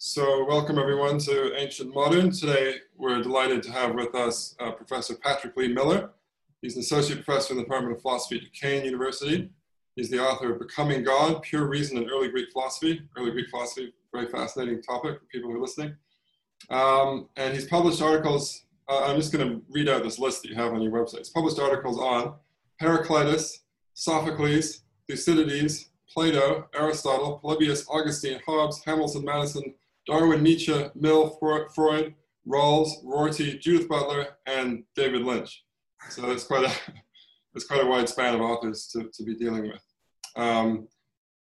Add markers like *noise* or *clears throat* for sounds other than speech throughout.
So welcome everyone to Ancient Modern. Today we're delighted to have with us uh, Professor Patrick Lee Miller. He's an associate professor in the Department of Philosophy at Duquesne University. He's the author of Becoming God, Pure Reason in Early Greek Philosophy. Early Greek philosophy, very fascinating topic for people who are listening. Um, and he's published articles, uh, I'm just gonna read out this list that you have on your website. He's published articles on Heraclitus, Sophocles, Thucydides, Plato, Aristotle, Polybius, Augustine, Hobbes, Hamilton, Madison, Darwin, Nietzsche, Mill, Freud, Rawls, Rorty, Judith Butler, and David Lynch. So it's quite a *laughs* it's quite a wide span of authors to, to be dealing with. Um,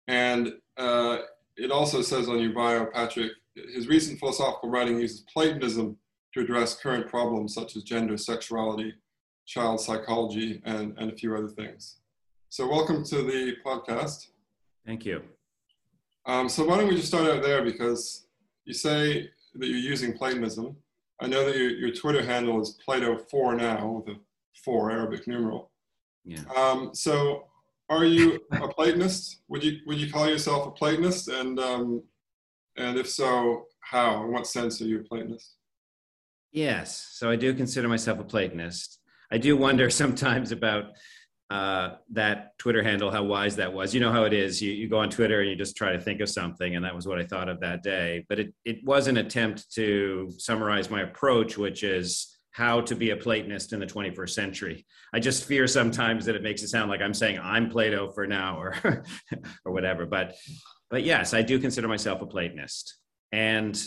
and uh, it also says on your bio, Patrick, his recent philosophical writing uses Platonism to address current problems such as gender, sexuality, child psychology, and, and a few other things. So welcome to the podcast. Thank you. Um, so why don't we just start out there because you say that you're using Platonism. I know that your, your Twitter handle is Plato4 now with a 4 Arabic numeral. Yeah. Um, so are you a Platonist? Would you, would you call yourself a Platonist? And, um, and if so, how? In what sense are you a Platonist? Yes. So I do consider myself a Platonist. I do wonder *laughs* sometimes about uh, that Twitter handle, how wise that was. You know how it is. You, you go on Twitter and you just try to think of something, and that was what I thought of that day. But it, it was an attempt to summarize my approach, which is how to be a Platonist in the 21st century. I just fear sometimes that it makes it sound like I'm saying I'm Plato for now or *laughs* or whatever. But but yes, I do consider myself a Platonist. And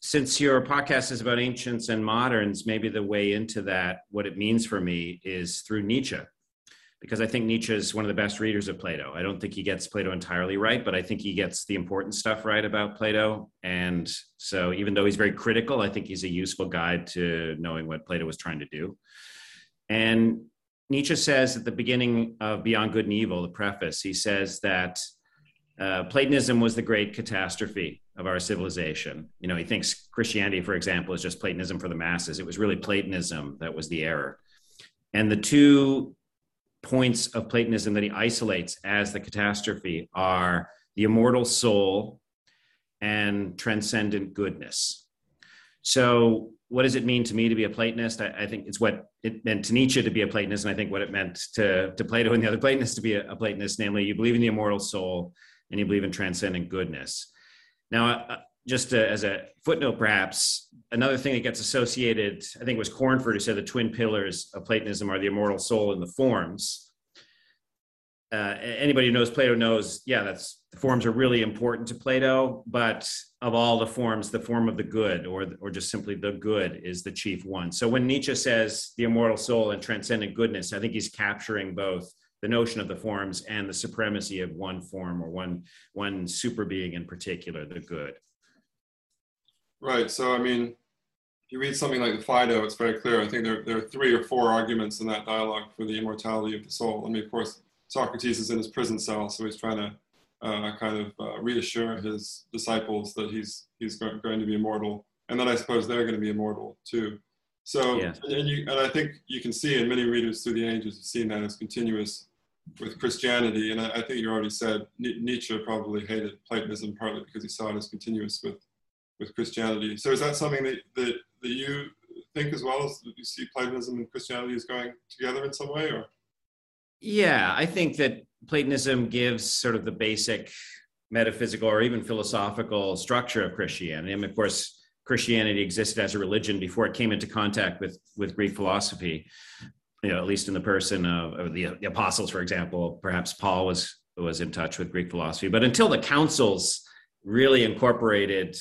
since your podcast is about ancients and moderns, maybe the way into that, what it means for me is through Nietzsche because I think Nietzsche is one of the best readers of Plato. I don't think he gets Plato entirely right, but I think he gets the important stuff right about Plato. And so, even though he's very critical, I think he's a useful guide to knowing what Plato was trying to do. And Nietzsche says at the beginning of Beyond Good and Evil, the preface, he says that uh, Platonism was the great catastrophe of our civilization. You know, he thinks Christianity, for example, is just Platonism for the masses. It was really Platonism that was the error. And the two points of Platonism that he isolates as the catastrophe are the immortal soul and transcendent goodness. So, what does it mean to me to be a Platonist? I, I, think it's what it meant to Nietzsche to be a Platonist, and I think what it meant to, to Plato and the other Platonists to be a, a Platonist, namely, you believe in the immortal soul and you believe in transcendent goodness. Now, uh, just uh, as a footnote, perhaps another thing that gets associated, I think it was Cornford who said the twin pillars of Platonism are the immortal soul and the forms. Uh, anybody who knows Plato knows, yeah, that's the forms are really important to Plato, but of all the forms, the form of the good, or or just simply the good, is the chief one. So when Nietzsche says the immortal soul and transcendent goodness, I think he's capturing both the notion of the forms and the supremacy of one form or one one super being in particular, the good. Right. So, I mean, if you read something like the Phaedo, it's very clear. I think there, there are three or four arguments in that dialogue for the immortality of the soul. I mean, of course, Socrates is in his prison cell, so he's trying to uh, kind of uh, reassure his disciples that he's he's going to be immortal, and then I suppose they're going to be immortal too. So, yes. and, you, and I think you can see, and many readers through the ages have seen that as continuous with Christianity. And I, I think you already said Nietzsche probably hated Platonism partly because he saw it as continuous with with Christianity. So is that something that, that, that you think as well as you see Platonism and Christianity as going together in some way or? Yeah, I think that Platonism gives sort of the basic metaphysical or even philosophical structure of Christianity. Mean, of course, Christianity existed as a religion before it came into contact with, with Greek philosophy, you know, at least in the person of, of the, the apostles, for example. Perhaps Paul was, was in touch with Greek philosophy. But until the councils really incorporated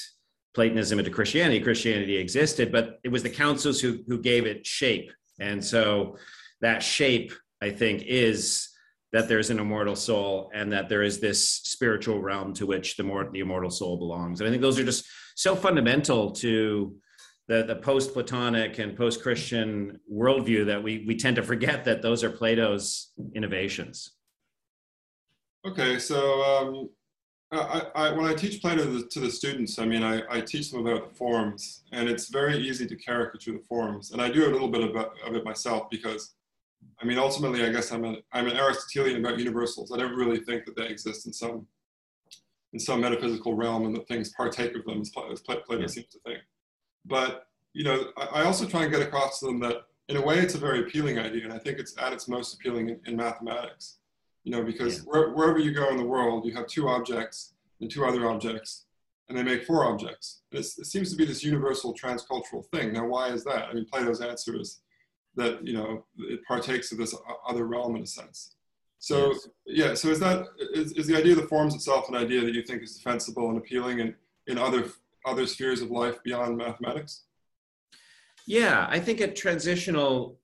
Platonism into Christianity. Christianity existed, but it was the councils who, who gave it shape. And so that shape, I think, is that there's an immortal soul and that there is this spiritual realm to which the more the immortal soul belongs. And I think those are just so fundamental to the, the post-Platonic and post-Christian worldview that we, we tend to forget that those are Plato's innovations. Okay, so um, I, I, when I teach Plato to the, to the students, I mean, I, I, teach them about the forms, and it's very easy to caricature the forms. And I do a little bit of, of it myself because, I mean, ultimately, I guess I'm an, I'm an Aristotelian about universals. I don't really think that they exist in some in some metaphysical realm and that things partake of them, as, as Plato yeah. seems to think. But you know, I, I, also try and get across to them that in a way it's a very appealing idea, and I think it's at its most appealing in, in mathematics. You know, because yeah. where, wherever you go in the world, you have two objects and two other objects, and they make four objects. it seems to be this universal transcultural thing. Now, why is that? I mean, Plato's answer is that you know it partakes of this other realm in a sense. So yes. yeah, so is that is, is the idea of the forms itself an idea that you think is defensible and appealing in, in other other spheres of life beyond mathematics? Yeah, I think a transitional.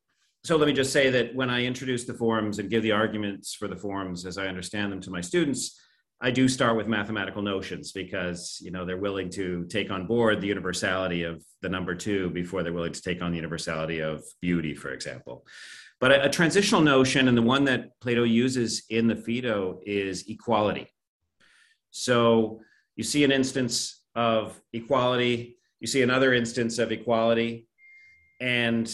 So let me just say that when I introduce the forms and give the arguments for the forms as I understand them to my students, I do start with mathematical notions because you know they're willing to take on board the universality of the number two before they're willing to take on the universality of beauty, for example. But a, a transitional notion, and the one that Plato uses in the Phaedo, is equality. So you see an instance of equality, you see another instance of equality, and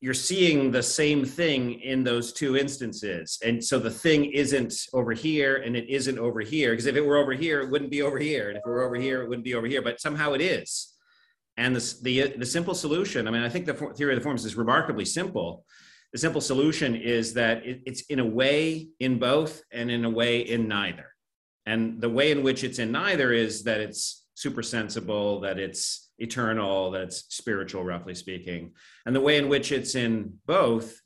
you're seeing the same thing in those two instances. And so the thing isn't over here and it isn't over here. Because if it were over here, it wouldn't be over here. And if it were over here, it wouldn't be over here. But somehow it is. And the, the, the simple solution, I mean, I think the theory of the forms is remarkably simple. The simple solution is that it, it's in a way in both and in a way in neither. And the way in which it's in neither is that it's super sensible, that it's eternal, that's spiritual, roughly speaking. And the way in which it's in both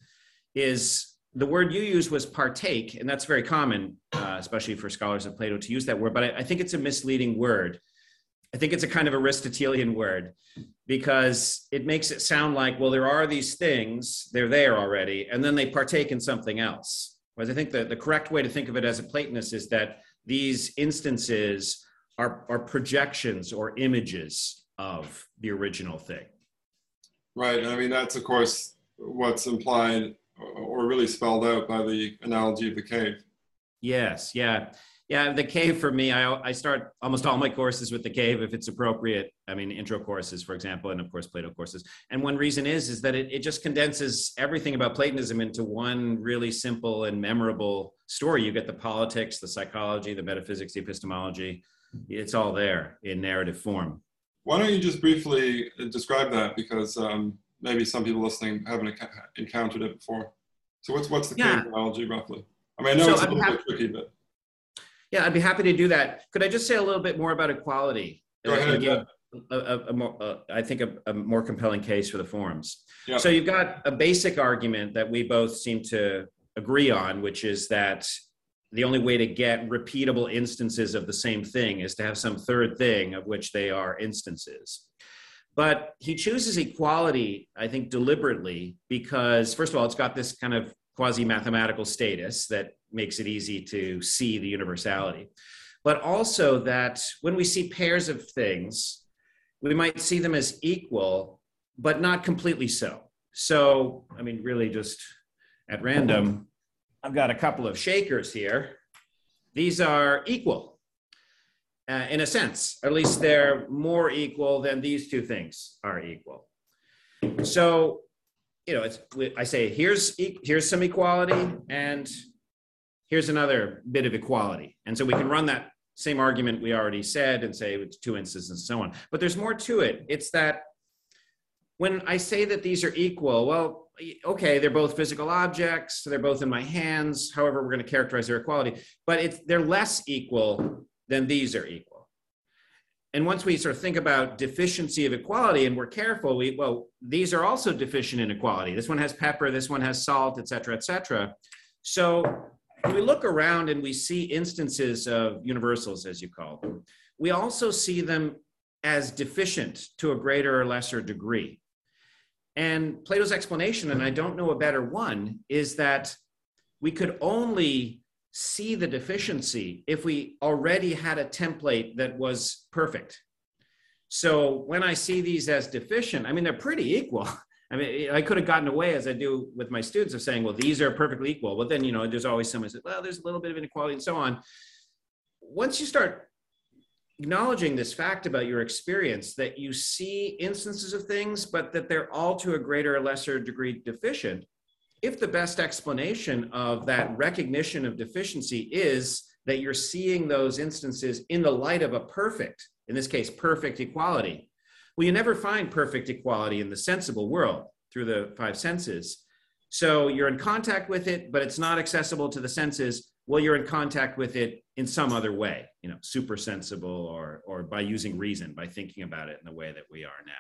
is the word you use was partake, and that's very common, uh, especially for scholars of Plato, to use that word. But I, I, think it's a misleading word. I think it's a kind of Aristotelian word because it makes it sound like, well, there are these things, they're there already, and then they partake in something else. Whereas I think the, the correct way to think of it as a Platonist is that these instances are, are projections or images of the original thing. Right. I mean, that's, of course, what's implied or really spelled out by the analogy of the cave. Yes. Yeah. Yeah. The cave for me, I, I start almost all my courses with the cave if it's appropriate. I mean, intro courses, for example, and of course, Plato courses. And one reason is, is that it, it just condenses everything about Platonism into one really simple and memorable story. You get the politics, the psychology, the metaphysics, the epistemology. It's all there in narrative form. Why don't you just briefly describe that because um, maybe some people listening haven't encountered it before. So what's what's the yeah. cave analogy roughly? I mean, I know so it's a little happy, bit tricky, but yeah, I'd be happy to do that. Could I just say a little bit more about equality? Go ahead. Give a, a, a more, uh, I think a, a, more compelling case for the forms. Yeah. So you've got a basic argument that we both seem to agree on, which is that the only way to get repeatable instances of the same thing is to have some third thing of which they are instances. But he chooses equality, I think, deliberately because, first of all, it's got this kind of quasi mathematical status that makes it easy to see the universality. But also that when we see pairs of things, we might see them as equal, but not completely so. So, I mean, really just at random, I've got a couple of shakers here. These are equal uh, in a sense, at least they're more equal than these two things are equal. So, you know, it's, I say here's here's some equality and here's another bit of equality, and so we can run that same argument we already said and say it's two instances and so on. But there's more to it. It's that when I say that these are equal, well, okay, they're both physical objects, they're both in my hands, however we're going to characterize their equality, but it's, they're less equal than these are equal. And once we sort of think about deficiency of equality and we're careful, we, well, these are also deficient in equality. This one has pepper, this one has salt, et cetera, et cetera. So we look around and we see instances of universals, as you call them, we also see them as deficient to a greater or lesser degree. And Plato's explanation, and I don't know a better one, is that we could only see the deficiency if we already had a template that was perfect. So when I see these as deficient, I mean, they're pretty equal. *laughs* I mean, I could have gotten away as I do with my students of saying, well, these are perfectly equal. But then, you know, there's always someone says, well, there's a little bit of inequality and so on. Once you start acknowledging this fact about your experience that you see instances of things, but that they're all to a greater or lesser degree deficient. If the best explanation of that recognition of deficiency is that you're seeing those instances in the light of a perfect, in this case, perfect equality. Well, you never find perfect equality in the sensible world through the five senses. So you're in contact with it, but it's not accessible to the senses. Well, you're in contact with it in some other way, you know, super sensible or, or by using reason, by thinking about it in the way that we are now.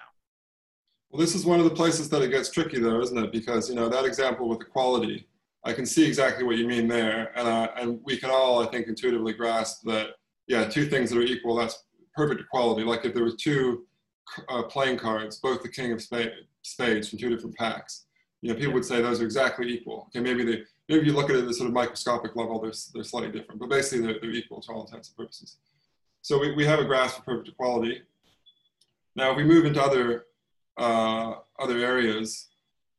Well, this is one of the places that it gets tricky, though, isn't it? Because you know that example with equality, I can see exactly what you mean there, and uh, and we can all, I think, intuitively grasp that. Yeah, two things that are equal. That's perfect equality. Like if there were two uh, playing cards, both the king of spades from two different packs, you know, people yeah. would say those are exactly equal. Okay, maybe they maybe if you look at it at a sort of microscopic level, they're they're slightly different, but basically they're, they're equal to all intents and purposes. So we, we have a grasp of perfect equality. Now, if we move into other uh, other areas.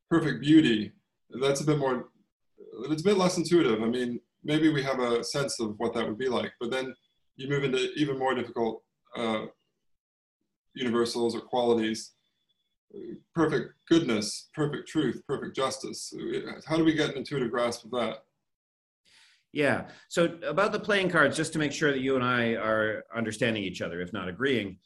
Perfect beauty, that's a bit more, it's a bit less intuitive. I mean, maybe we have a sense of what that would be like, but then you move into even more difficult uh, universals or qualities. Perfect goodness, perfect truth, perfect justice. How do we get an intuitive grasp of that? Yeah. So about the playing cards, just to make sure that you and I are understanding each other, if not agreeing.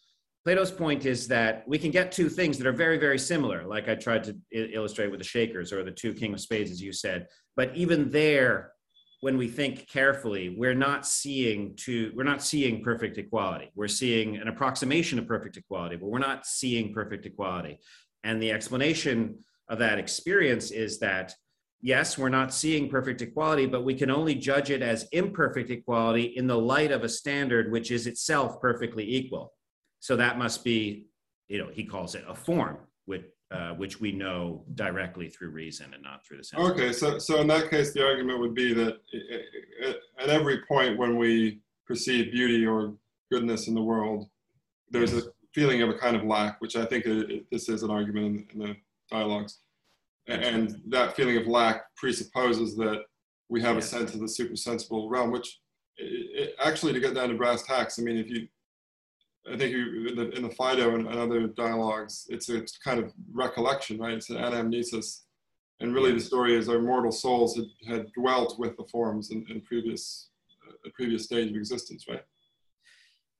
Plato's point is that we can get two things that are very, very similar, like I tried to illustrate with the Shakers or the two King of Spades, as you said. But even there, when we think carefully, we're not seeing to we're not seeing perfect equality. We're seeing an approximation of perfect equality, but we're not seeing perfect equality. And the explanation of that experience is that yes, we're not seeing perfect equality, but we can only judge it as imperfect equality in the light of a standard which is itself perfectly equal. So that must be, you know, he calls it a form, which, uh, which we know directly through reason and not through the sense. Okay, so, so in that case, the argument would be that at every point when we perceive beauty or goodness in the world, there's a feeling of a kind of lack, which I think this is an argument in, in the dialogues. And that feeling of lack presupposes that we have a sense of the supersensible realm, which actually, to get down to brass tacks, I mean, if you I think you, in, the, in the Phaedo and, and other dialogues, it's a kind of recollection, right? It's an anamnesis. And really the story is our mortal souls had, had dwelt with the forms in, in previous, uh, previous stage of existence, right?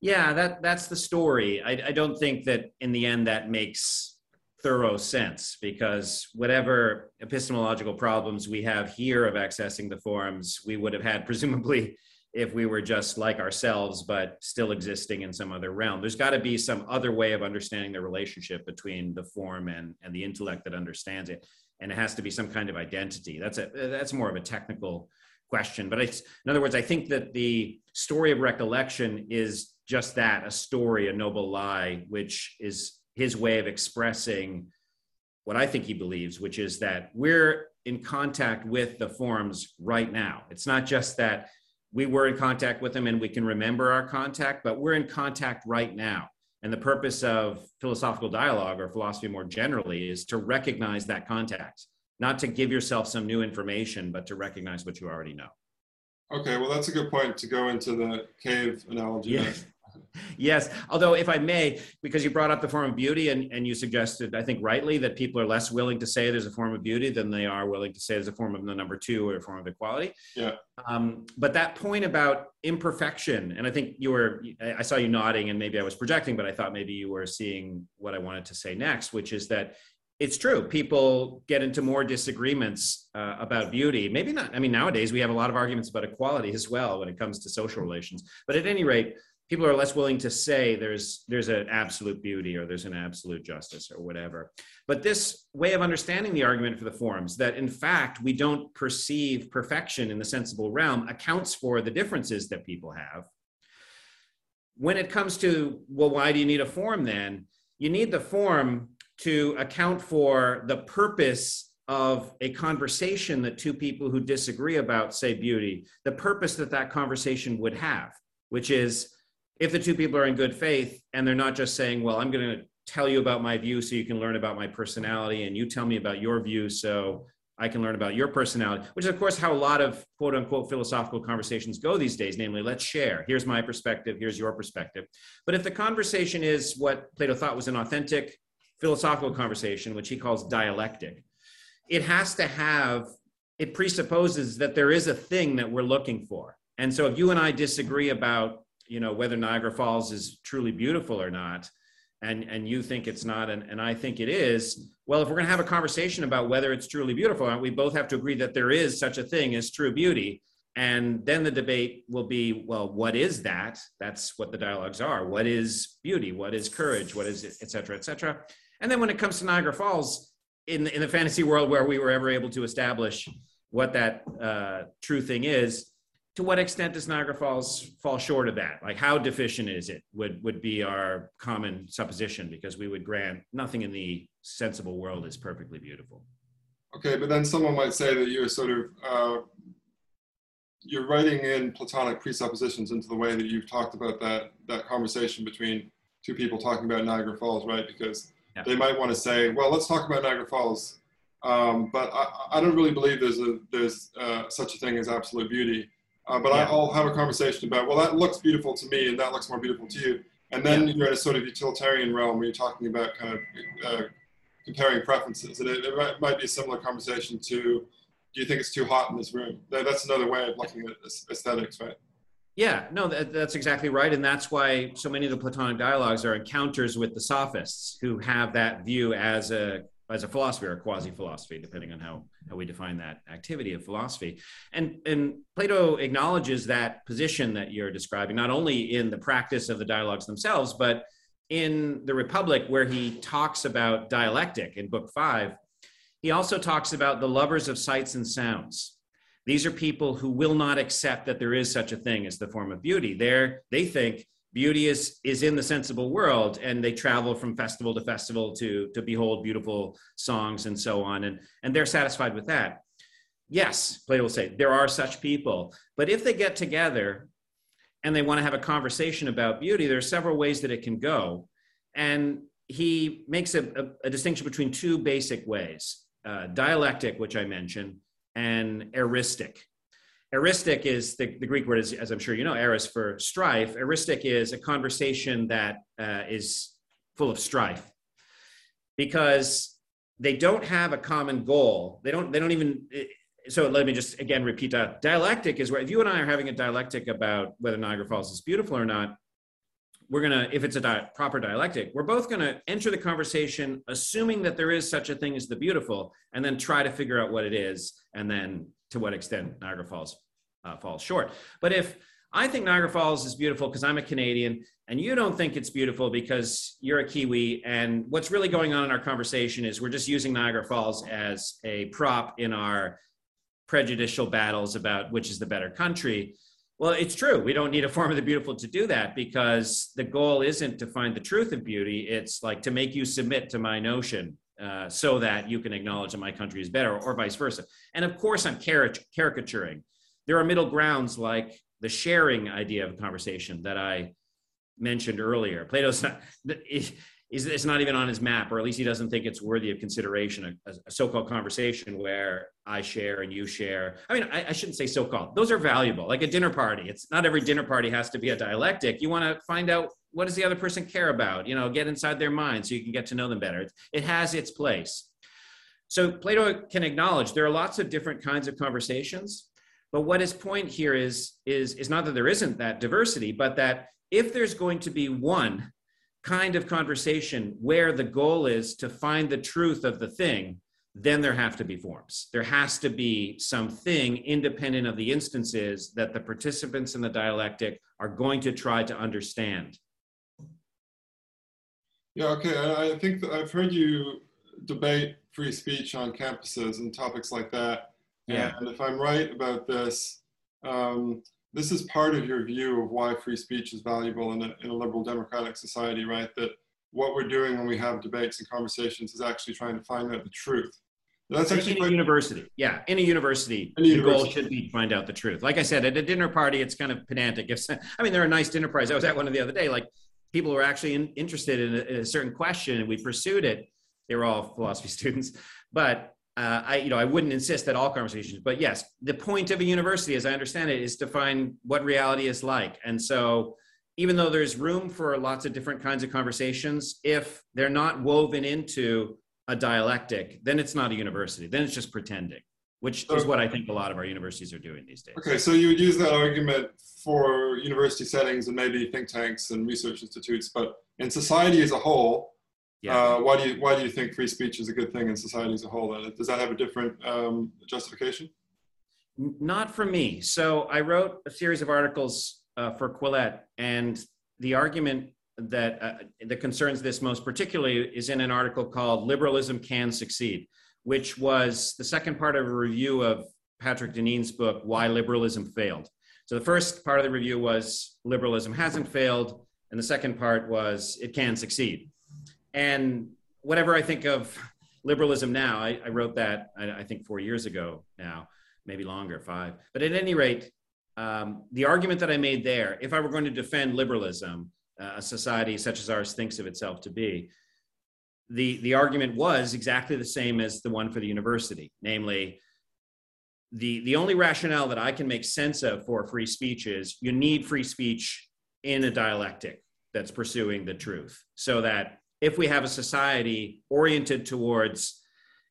Yeah, that, that's the story. I, I don't think that in the end that makes thorough sense because whatever epistemological problems we have here of accessing the forms, we would have had presumably if we were just like ourselves but still existing in some other realm. There's got to be some other way of understanding the relationship between the form and and the intellect that understands it. And it has to be some kind of identity. That's a that's more of a technical question but in other words i think that the story of recollection is just that a story a noble lie which is his way of expressing what i think he believes which is that we're in contact with the forms right now. It's not just that we were in contact with them and we can remember our contact, but we're in contact right now. And the purpose of philosophical dialogue or philosophy more generally is to recognize that contact, not to give yourself some new information, but to recognize what you already know. Okay, well, that's a good point to go into the cave analogy. Yeah yes. Although, if I may, because you brought up the form of beauty and, and you suggested, I think rightly, that people are less willing to say there's a form of beauty than they are willing to say there's a form of the number two or a form of equality. Yeah. Um, but that point about imperfection, and I think you were, I saw you nodding and maybe I was projecting, but I thought maybe you were seeing what I wanted to say next, which is that it's true. People get into more disagreements uh, about beauty. Maybe not. I mean, nowadays we have a lot of arguments about equality as well when it comes to social relations. But at any rate, people are less willing to say there's there's an absolute beauty or there's an absolute justice or whatever. But this way of understanding the argument for the forms that in fact we don't perceive perfection in the sensible realm accounts for the differences that people have. When it comes to well why do you need a form then? You need the form to account for the purpose of a conversation that two people who disagree about say beauty the purpose that that conversation would have which is if the two people are in good faith and they're not just saying, well, I'm going to tell you about my view so you can learn about my personality, and you tell me about your view so I can learn about your personality, which is, of course, how a lot of quote unquote philosophical conversations go these days. Namely, let's share. Here's my perspective, here's your perspective. But if the conversation is what Plato thought was an authentic philosophical conversation, which he calls dialectic, it has to have, it presupposes that there is a thing that we're looking for And so if you and I disagree about, you know, whether Niagara Falls is truly beautiful or not, and, and you think it's not, and, and I think it is, well, if we're going to have a conversation about whether it's truly beautiful, we both have to agree that there is such a thing as true beauty. And then the debate will be, well, what is that? That's what the dialogues are. What is beauty? What is courage? What is it, et cetera, et cetera. And then when it comes to Niagara Falls, in in the fantasy world where we were ever able to establish what that uh, true thing is, to what extent does Niagara Falls fall short of that? Like, how deficient is it? Would would be our common supposition because we would grant nothing in the sensible world is perfectly beautiful. Okay, but then someone might say that you're sort of uh, you're writing in Platonic presuppositions into the way that you've talked about that that conversation between two people talking about Niagara Falls, right? Because yeah. they might want to say, well, let's talk about Niagara Falls, um, but I, I, don't really believe there's a there's uh, such a thing as absolute beauty. Uh, but yeah. I'll have a conversation about, well, that looks beautiful to me and that looks more beautiful to you. And then yeah. you're in a sort of utilitarian realm where you're talking about kind of uh, comparing preferences. And it, it might, might, be a similar conversation to, do you think it's too hot in this room? That's another way of looking at aesthetics, right? Yeah, no, that, that's exactly right. And that's why so many of the Platonic dialogues are encounters with the sophists who have that view as a as a philosophy or a quasi philosophy, depending on how, how we define that activity of philosophy. And, and Plato acknowledges that position that you're describing, not only in the practice of the dialogues themselves, but in the Republic, where he talks about dialectic in Book Five. He also talks about the lovers of sights and sounds. These are people who will not accept that there is such a thing as the form of beauty. They're, they think beauty is is in the sensible world and they travel from festival to festival to to behold beautiful songs and so on and and they're satisfied with that. Yes plato will say there are such people but if they get together and they want to have a conversation about beauty there are several ways that it can go. And he makes a, a, a distinction between two basic ways uh, dialectic which i mentioned and eristic Eristic is the, the Greek word, is, as I'm sure you know, eris for strife. Eristic is a conversation that uh, is full of strife because they don't have a common goal. They don't. They don't even. So let me just again repeat that. Dialectic is where if you and I are having a dialectic about whether Niagara Falls is beautiful or not, we're gonna if it's a di- proper dialectic, we're both gonna enter the conversation assuming that there is such a thing as the beautiful, and then try to figure out what it is, and then to what extent Niagara Falls uh, falls short. But if I think Niagara Falls is beautiful because I'm a Canadian and you don't think it's beautiful because you're a Kiwi, and what's really going on in our conversation is we're just using Niagara Falls as a prop in our prejudicial battles about which is the better country. Well, it's true. We don't need a form of the beautiful to do that because the goal isn't to find the truth of beauty. It's like to make you submit to my notion uh, so that you can acknowledge that my country is better, or vice versa. And of course, I'm caricaturing. There are middle grounds like the sharing idea of a conversation that I mentioned earlier. Plato's is it's not even on his map, or at least he doesn't think it's worthy of consideration. A, a so-called conversation where I share and you share. I mean, I, I, shouldn't say so-called. Those are valuable. Like a dinner party. It's not every dinner party has to be a dialectic. You want to find out what does the other person care about you know get inside their mind so you can get to know them better it, has its place so plato can acknowledge there are lots of different kinds of conversations but what his point here is is is not that there isn't that diversity but that if there's going to be one kind of conversation where the goal is to find the truth of the thing then there have to be forms. There has to be something independent of the instances that the participants in the dialectic are going to try to understand. Yeah, okay. I, I think I've heard you debate free speech on campuses and topics like that. Yeah. And if I'm right about this, um, this is part of your view of why free speech is valuable in a, in a liberal democratic society, right? That what we're doing when we have debates and conversations is actually trying to find out the truth. That's actually in a university. Yeah, in a university, in a the university. goal should be to find out the truth. Like I said, at a dinner party, it's kind of pedantic. If I mean, there are nice dinner parties. I was at one of the other day. Like people were actually in, interested in a, in a, certain question and we pursued it. They were all philosophy *laughs* students, but uh, I, you know, I wouldn't insist that all conversations. But yes, the point of a university, as I understand it, is to find what reality is like. And so, even though there's room for lots of different kinds of conversations, if they're not woven into a dialectic, then it's not a university. Then it's just pretending. Which is what I think a lot of our universities are doing these days. Okay, so you would use that argument for university settings and maybe think tanks and research institutes, but in society as a whole, yeah. uh, why do you why do you think free speech is a good thing in society as a whole? Does that have a different um, justification? Not for me. So I wrote a series of articles uh, for Quillette, and the argument that uh, that concerns this most particularly is in an article called "Liberalism Can Succeed." Which was the second part of a review of Patrick Deneen's book, Why Liberalism Failed. So the first part of the review was liberalism hasn't failed, and the second part was it can succeed. And whatever I think of liberalism now, I, I wrote that I, I, think four years ago now, maybe longer, five. But at any rate, um, the argument that I made there, if I were going to defend liberalism, uh, a society such as ours thinks of itself to be, the, the argument was exactly the same as the one for the university, namely, the, the only rationale that I can make sense of for free speech is you need free speech in a dialectic that's pursuing the truth. So that if we have a society oriented towards,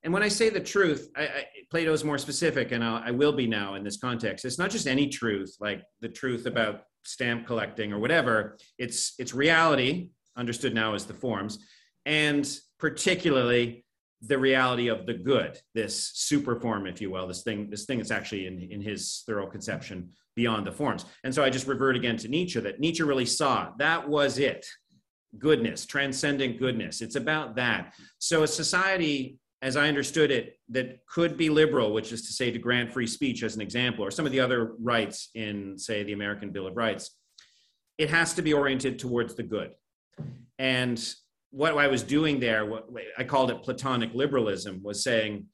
and when I say the truth, I, I, Plato is more specific, and I'll, I will be now in this context. It's not just any truth, like the truth about stamp collecting or whatever. It's it's reality, understood now as the forms, and particularly the reality of the good, this super form, if you will, this thing, this thing that's actually in, in his thorough conception beyond the forms. And so I just revert again to Nietzsche that Nietzsche really saw that was it. Goodness, transcendent goodness. It's about that. So a society, as I understood it, that could be liberal, which is to say to grant free speech as an example, or some of the other rights in, say, the American Bill of Rights, it has to be oriented towards the good. And what I was doing there, what I called it Platonic liberalism, was saying,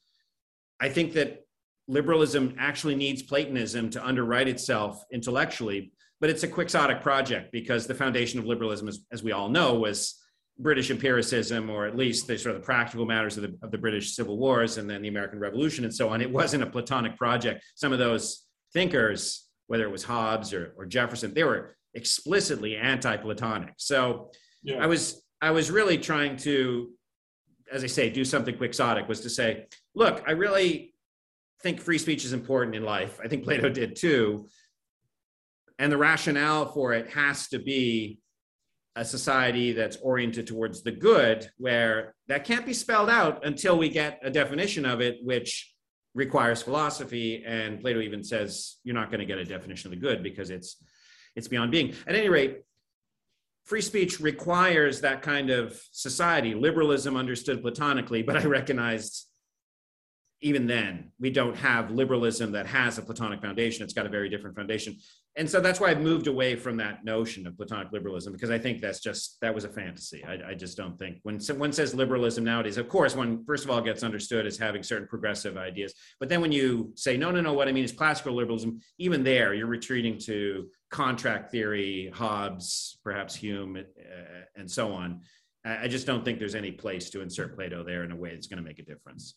I think that liberalism actually needs Platonism to underwrite itself intellectually, but it's a quixotic project because the foundation of liberalism, as, as we all know, was British empiricism, or at least the sort of the practical matters of the, of the British Civil Wars and then the American Revolution and so on. It wasn't a Platonic project. Some of those thinkers, whether it was Hobbes or, or Jefferson, they were explicitly anti-Platonic. So yeah. I was I was really trying to, as I say, do something quixotic, was to say, look, I really think free speech is important in life. I think Plato did too. And the rationale for it has to be a society that's oriented towards the good, where that can't be spelled out until we get a definition of it, which requires philosophy. And Plato even says you're not going to get a definition of the good because it's it's beyond being. At any rate, free speech requires that kind of society. Liberalism understood platonically, but I recognized even then we don't have liberalism that has a platonic foundation. It's got a very different foundation. And so that's why i've moved away from that notion of platonic liberalism because i think that's just that was a fantasy. I, I just don't think when one says liberalism nowadays of course one first of all gets understood as having certain progressive ideas. But then when you say no no no what i mean is classical liberalism even there you're retreating to contract theory hobbes perhaps hume uh, and so on I just don't think there's any place to insert Plato there in a way that's going to make a difference.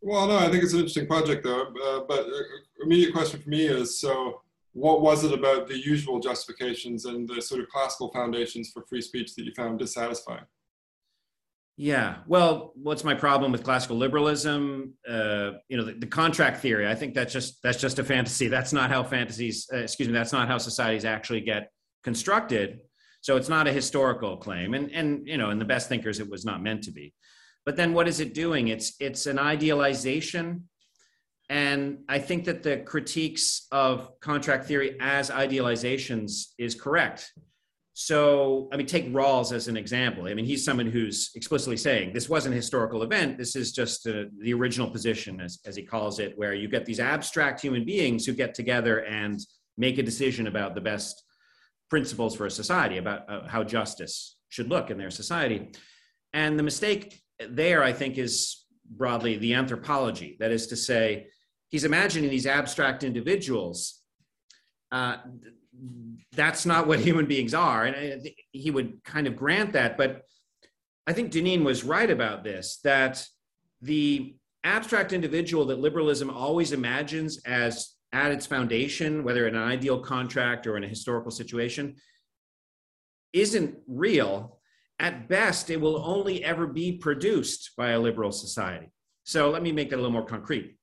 Well, no, I think it's an interesting project, though. Uh, but uh, immediate question for me is: so, what was it about the usual justifications and the sort of classical foundations for free speech that you found dissatisfying? Yeah, well, what's my problem with classical liberalism? Uh, you know, the, the, contract theory. I think that's just that's just a fantasy. That's not how fantasies. Uh, excuse me. That's not how societies actually get constructed. So it's not a historical claim, and and you know, in the best thinkers, it was not meant to be. But then what is it doing? It's it's an idealization. And I think that the critiques of contract theory as idealizations is correct. So, I mean, take Rawls as an example. I mean, he's someone who's explicitly saying this wasn't a historical event. This is just a, the original position, as, as he calls it, where you get these abstract human beings who get together and make a decision about the best principles for a society, about uh, how justice should look in their society. And the mistake there, I think, is broadly the anthropology. That is to say, he's imagining these abstract individuals. Uh, that's not what *laughs* human beings are. And uh, he would kind of grant that. But I think Deneen was right about this that the abstract individual that liberalism always imagines as at its foundation, whether in an ideal contract or in a historical situation, isn't real at best, it will only ever be produced by a liberal society. So let me make that a little more concrete.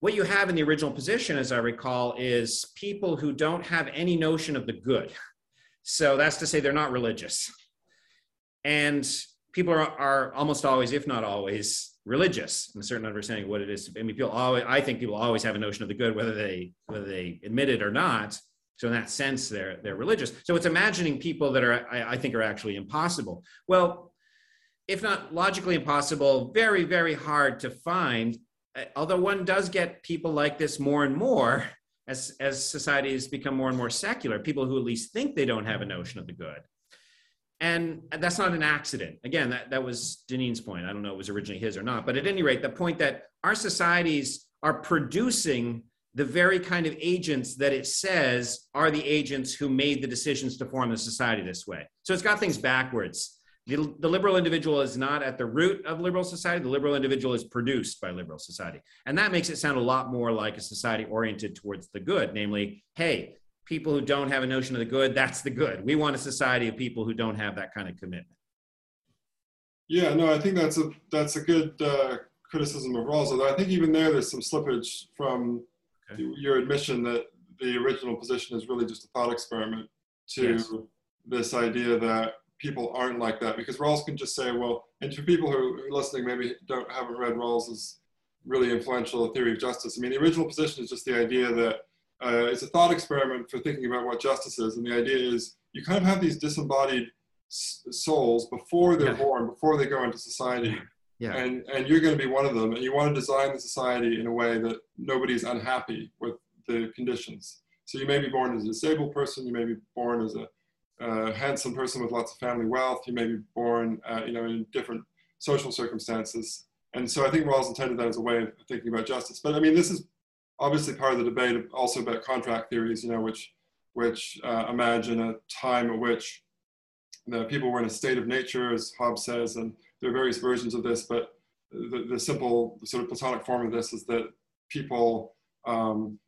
What you have in the original position, as I recall, is people who don't have any notion of the good. So that's to say they're not religious. And people are, are almost always, if not always, religious in a certain understanding of what it is. I mean, people always, I think people always have a notion of the good, whether they whether they admit it or not. So in that sense, they're they're religious. So it's imagining people that are, I, I think, are actually impossible. Well, if not logically impossible, very very hard to find. Uh, although one does get people like this more and more as as societies become more and more secular, people who at least think they don't have a notion of the good. And that's not an accident. Again, that, that was Deneen's point. I don't know it was originally his or not, but at any rate, the point that our societies are producing the very kind of agents that it says are the agents who made the decisions to form the society this way. So it's got things backwards. The, the, liberal individual is not at the root of liberal society. The liberal individual is produced by liberal society. And that makes it sound a lot more like a society oriented towards the good, namely, hey, people who don't have a notion of the good, that's the good. We want a society of people who don't have that kind of commitment. Yeah, no, I think that's a that's a good uh, criticism of Rawls. Although I think even there, there's some slippage from okay. your admission that the original position is really just a thought experiment to yes. this idea that people aren't like that. Because Rawls can just say, well, and for people who are listening, maybe don't haven't read Rawls's really influential theory of justice. I mean, the original position is just the idea that uh, it's a thought experiment for thinking about what justice is. And the idea is you kind of have these disembodied s- souls before they're yeah. born, before they go into society. Yeah. And, and you're going to be one of them. And you want to design the society in a way that nobody's unhappy with the conditions. So you may be born as a disabled person. You may be born as a uh, handsome person with lots of family wealth. You may be born, uh, you know, in different social circumstances. And so I think Rawls intended that as a way of thinking about justice. But I mean, this is obviously part of the debate also about contract theories, you know, which, which uh, imagine a time at which the people were in a state of nature, as Hobbes says, and there are various versions of this, but the, the simple sort of Platonic form of this is that people um,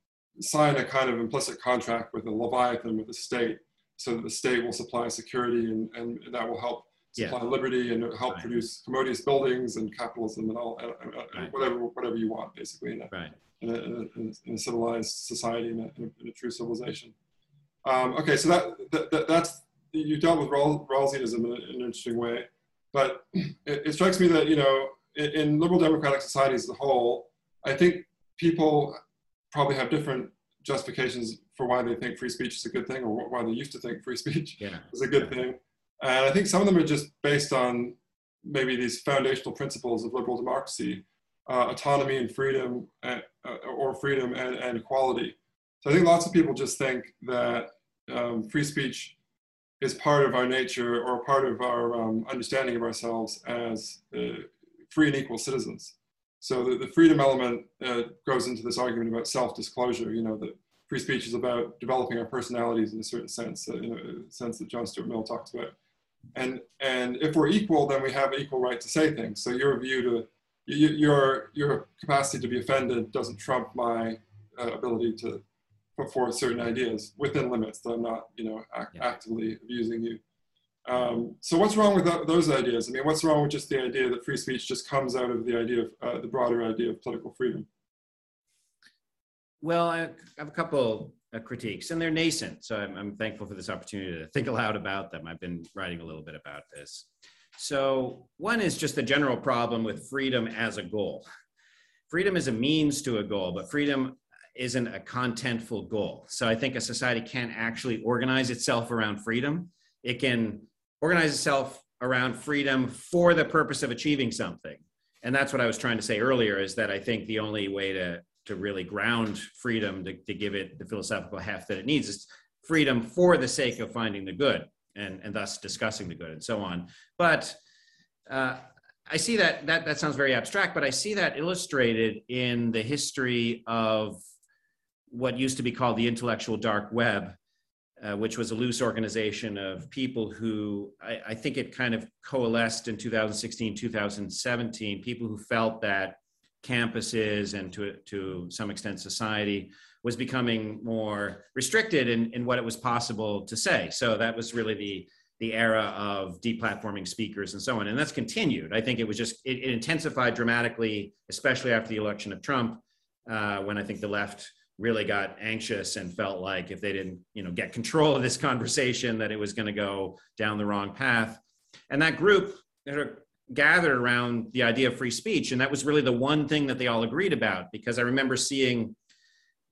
sign a kind of implicit contract with a Leviathan, with the state, so that the state will supply security and, and that will help supply yeah. liberty and help right. produce commodious buildings and capitalism and all, and, right. whatever, whatever you want, basically. In a, right in a, in a, in a civilized society, in a, in true civilization. Um, okay, so that, that, that, that's, you dealt with Rawlsianism in, an interesting way, but *clears throat* it, it, strikes me that, you know, in, in liberal democratic societies as a whole, I think people probably have different justifications for why they think free speech is a good thing or why they used to think free *laughs* speech yeah. is a good thing. And I think some of them are just based on maybe these foundational principles of liberal democracy uh, autonomy and freedom and, uh, uh, or freedom and, and, equality. So I think lots of people just think that um, free speech is part of our nature or part of our um, understanding of ourselves as uh, free and equal citizens. So the, the freedom element uh, goes into this argument about self-disclosure, you know, that free speech is about developing our personalities in a certain sense, uh, in a sense that John Stuart Mill talks about. And, and if we're equal, then we have equal right to say things. So your view to your your capacity to be offended doesn't trump my uh, ability to put forth certain ideas within limits that I'm not, you know, ac yeah. actively abusing you. Um, so what's wrong with those ideas? I mean, what's wrong with just the idea that free speech just comes out of the idea of uh, the broader idea of political freedom? Well, I have a couple of critiques, and they're nascent. So I'm, I'm thankful for this opportunity to think *laughs* aloud about them. I've been writing a little bit about this. So, one is just the general problem with freedom as a goal. Freedom is a means to a goal, but freedom isn't a contentful goal. So, I think a society can't actually organize itself around freedom. It can organize itself around freedom for the purpose of achieving something. And that's what I was trying to say earlier is that I think the only way to, to really ground freedom, to, to give it the philosophical heft that it needs, is freedom for the sake of finding the good and, and thus discussing the good and so on. But uh, I see that, that that sounds very abstract, but I see that illustrated in the history of what used to be called the intellectual dark web, uh, which was a loose organization of people who I, I, think it kind of coalesced in 2016, 2017, people who felt that campuses and to, to some extent society was becoming more restricted in, in what it was possible to say. So that was really the the era of deplatforming speakers and so on, and that's continued. I think it was just it, it intensified dramatically, especially after the election of Trump. uh, when I think the left really got anxious and felt like if they didn't, you know, get control of this conversation, that it was going to go down the wrong path. And that group gathered around the idea of free speech, and that was really the one thing that they all agreed about. Because I remember seeing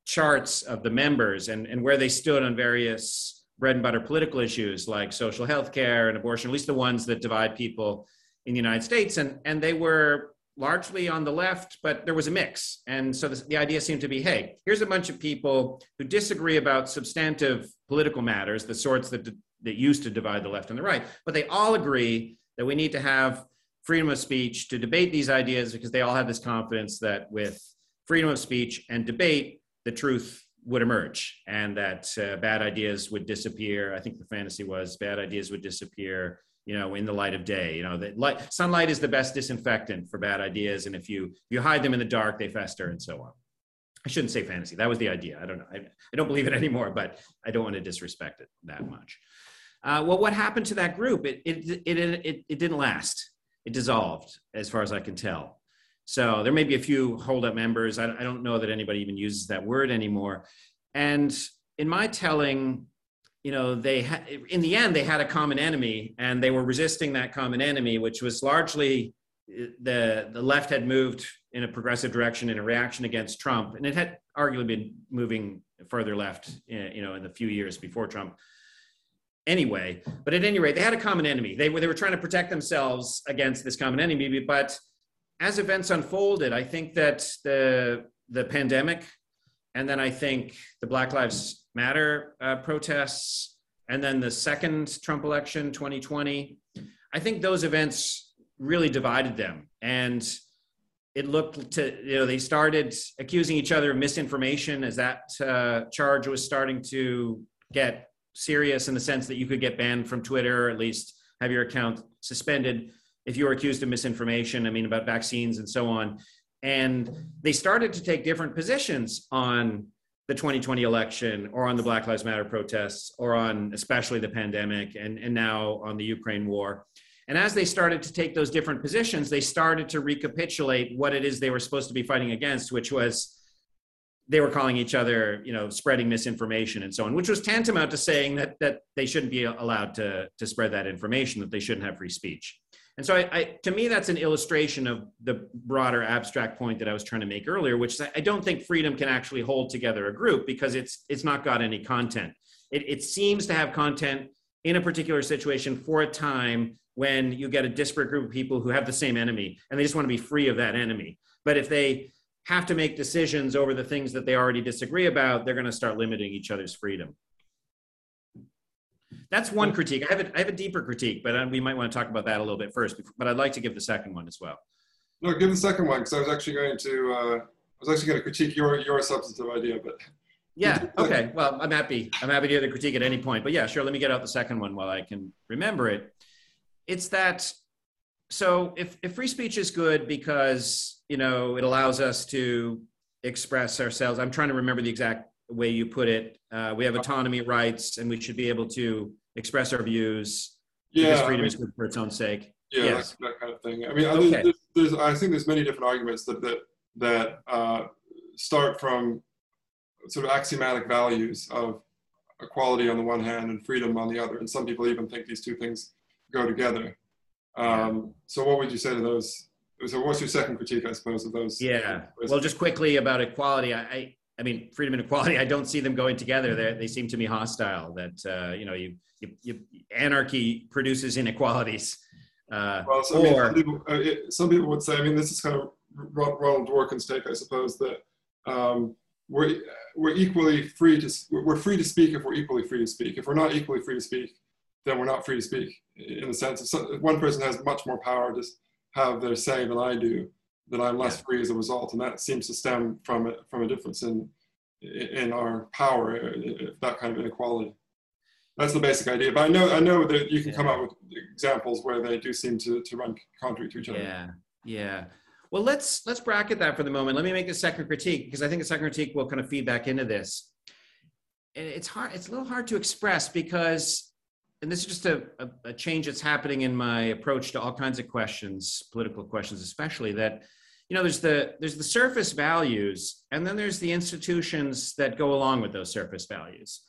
charts of the members and, and where they stood on various bread and butter political issues like social health care and abortion, at least the ones that divide people in the United States. And, and they were largely on the left, but there was a mix. And so this, the idea seemed to be hey, here's a bunch of people who disagree about substantive political matters, the sorts that, that used to divide the left and the right, but they all agree that we need to have freedom of speech to debate these ideas because they all have this confidence that with freedom of speech and debate, the truth would emerge and that uh, bad ideas would disappear. I think the fantasy was bad ideas would disappear you know in the light of day you know that light sunlight is the best disinfectant for bad ideas and if you if you hide them in the dark they fester and so on. I shouldn't say fantasy. That was the idea. I don't know. I, I don't believe it *laughs* anymore but i don't want to disrespect it that much. Uh, well what happened to that group? It, it it, it it didn't last. It dissolved as far as i can tell. So there may be a few holdup members. I, I don't know that anybody even uses that word anymore. And in my telling you know they ha- in the end they had a common enemy and they were resisting that common enemy which was largely uh, the the left had moved in a progressive direction in a reaction against Trump and it had arguably been moving further left uh, you know in the few years before Trump. Anyway but at any rate they had a common enemy. They were they were trying to protect themselves against this common enemy but as events unfolded i think that the the pandemic and then i think the black lives Matter uh, protests, and then the second Trump election, 2020. I think those events really divided them. And it looked to, you know, they started accusing each other of misinformation as that uh, charge was starting to get serious in the sense that you could get banned from Twitter, or at least have your account suspended if you were accused of misinformation, I mean, about vaccines and so on. And they started to take different positions on the 2020 election or on the Black Lives Matter protests or on especially the pandemic and, and now on the Ukraine war. And as they started to take those different positions, they started to recapitulate what it is they were supposed to be fighting against, which was they were calling each other, you know, spreading misinformation and so on, which was tantamount to saying that that they shouldn't be allowed to to spread that information, that they shouldn't have free speech. And so, I, I, to me, that's an illustration of the broader abstract point that I was trying to make earlier, which I don't think freedom can actually hold together a group because it's it's not got any content. It, it seems to have content in a particular situation for a time when you get a disparate group of people who have the same enemy and they just want to be free of that enemy. But if they have to make decisions over the things that they already disagree about, they're going to start limiting each other's freedom. That's one critique. I have a, I have a deeper critique, but uh, we might want to talk about that a little bit first. But I'd like to give the second one as well. No, give the second one because I was actually going to uh, I was actually going to critique your your substantive idea, but *laughs* yeah, *laughs* okay. Well, I'm happy. I'm happy to hear the critique at any point. But yeah, sure. Let me get out the second one while I can remember it. It's that. So if if free speech is good because you know it allows us to express ourselves, I'm trying to remember the exact way you put it. Uh, we have autonomy rights, and we should be able to express our views. Yeah, freedom I mean, is good for its own sake. Yeah, yes. that, that, kind of thing. I mean, okay. there's, there's, I think there's many different arguments that that that uh, start from sort of axiomatic values of equality on the one hand and freedom on the other, and some people even think these two things go together. Um, so, what would you say to those? So, what's your second critique, I suppose, of those? Yeah. Well, just quickly about equality, I, I mean, freedom and equality. *laughs* I don't see them going together. They they seem to me hostile. That uh, you know, you, you, you, anarchy produces inequalities. Uh, well, so, or, I mean, some, people, uh, it, some, people, would say. I mean, this is kind of Ronald Dworkin's take, I suppose, that um, we're we're equally free to we're free to speak if we're equally free to speak. If we're not equally free to speak, then we're not free to speak. In the sense, if one person has much more power to have their say than I do, that I'm less free as a result, and that seems to stem from a, from a difference in in our power, uh, that kind of inequality. That's the basic idea. But I know I know that you can yeah. come up with examples where they do seem to to run contrary to each other. Yeah, yeah. Well, let's let's bracket that for the moment. Let me make a second critique because I think a second critique will kind of feed back into this. And it's hard. It's a little hard to express because and this is just a, a, a, change that's happening in my approach to all kinds of questions, political questions especially, that you know, there's the there's the surface values, and then there's the institutions that go along with those surface values.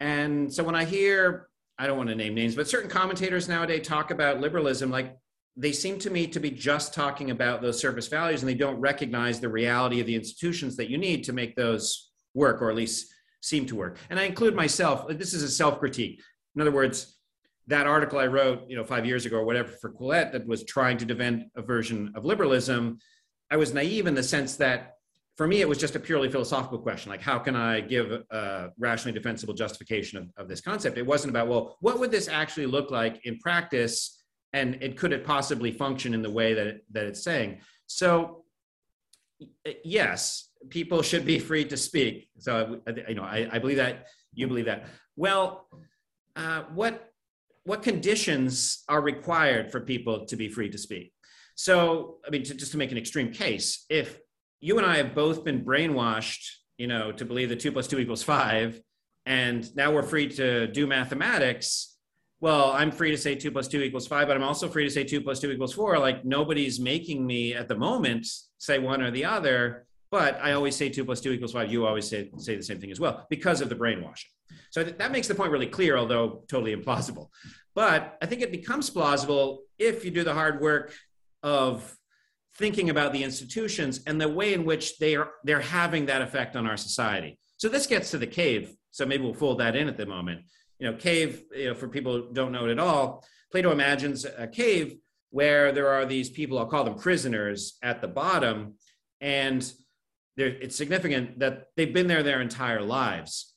And so when I hear, I don't want to name names, but certain commentators nowadays talk about liberalism, like they seem to me to be just talking about those surface values, and they don't recognize the reality of the institutions that you need to make those work, or at least seem to work. And I include myself. This is a self critique. In other words, that article I wrote, you know, five years ago or whatever for Quillette that was trying to defend a version of liberalism, I was naive in the sense that for me it was just a purely philosophical question, like how can I give a rationally defensible justification of, of this concept? It wasn't about well, what would this actually look like in practice, and it could it possibly function in the way that it, that it's saying. So yes, people should be free to speak. So you know, I, I believe that you believe that. Well, uh, what what conditions are required for people to be free to speak? So, I mean, to, just to make an extreme case, if you and I have both been brainwashed, you know, to believe that two plus two equals five, and now we're free to do mathematics. Well, I'm free to say two plus two equals five, but I'm also free to say two plus two equals four. Like nobody's making me at the moment say one or the other, but I always say two plus two equals five. You always say, say the same thing as well because of the brainwashing. So that makes the point really clear, although totally implausible. But I think it becomes plausible if you do the hard work of thinking about the institutions and the way in which they are they're having that effect on our society. So this gets to the cave. So maybe we'll fold that in at the moment. You know, cave, you know, for people who don't know it at all, Plato imagines a cave where there are these people, I'll call them prisoners at the bottom, and it's significant that they've been there their entire lives.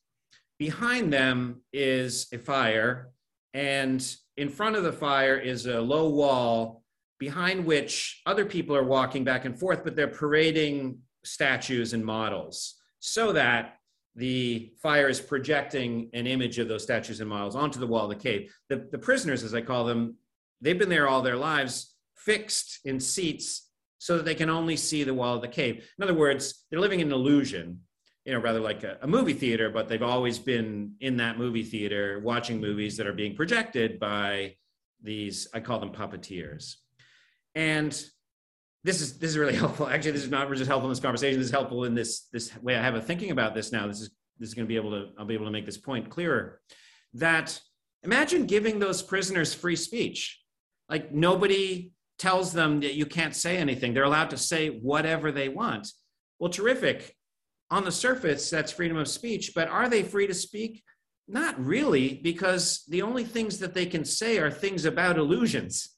Behind them is a fire, and in front of the fire is a low wall behind which other people are walking back and forth, but they're parading statues and models so that the fire is projecting an image of those statues and models onto the wall of the cave. The, the prisoners, as I call them, they've been there all their lives, fixed in seats so that they can only see the wall of the cave. In other words, they're living in an illusion you know, rather like a, a, movie theater, but they've always been in that movie theater watching movies that are being projected by these, I call them puppeteers. And this is this is really *laughs* helpful. Actually, this is not just helpful in this conversation. This is helpful in this this way I have a thinking about this now. This is this is going to be able to I'll be able to make this point clearer. That imagine giving those prisoners free speech. Like nobody tells them that you can't say anything. They're allowed to say whatever they want. Well, terrific on the surface, that's freedom of speech, but are they free to speak? Not really, because the only things that they can say are things about illusions.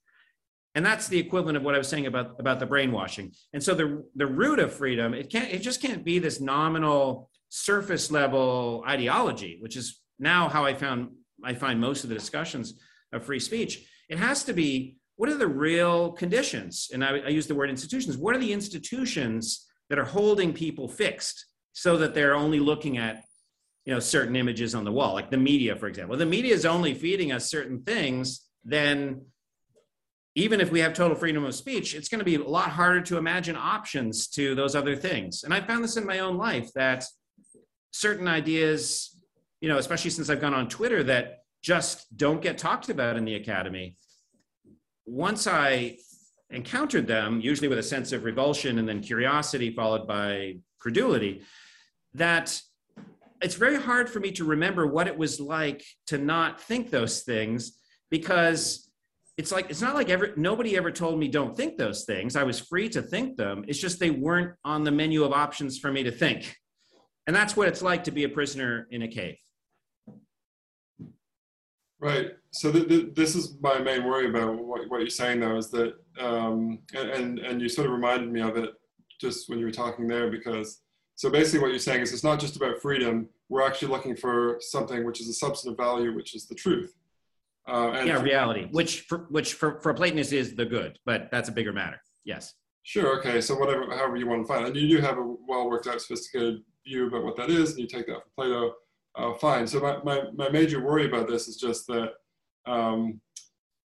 And that's the equivalent of what I was saying about, about the brainwashing. And so the, the root of freedom, it can't it just can't be this nominal surface level ideology, which is now how I found I find most of the discussions of free speech. It has to be what are the real conditions? And I, I use the word institutions. What are the institutions that are holding people fixed? so that they're only looking at you know certain images on the wall like the media for example the media is only feeding us certain things then even if we have total freedom of speech it's going to be a lot harder to imagine options to those other things. And i found this in my own life that certain ideas you know especially since i've gone on twitter that just don't get talked about in the academy. Once i encountered them usually with a sense of revulsion and then curiosity followed by credulity that it's very hard for me to remember what it was like to not think those things because it's like it's not like ever nobody ever told me don't think those things. I was free to think them. It's just they weren't on the menu of options for me to think. And that's what it's like to be a prisoner in a cave. Right. So th- th- this is my main worry about what, what you're saying though is that um, and and you sort of reminded me of it just when you were talking there because so basically what you're saying is it's not just about freedom. We're actually looking for something which is a substantive value, which is the truth. Uh, and yeah, reality, which for, which for, for Platonists is the good, but that's a bigger matter. Yes. Sure. Okay. So whatever, however you want to find it, and you do have a well worked out, sophisticated view about what that is, and you take that from Plato. Uh, fine. So my, my, my major worry about this is just that um,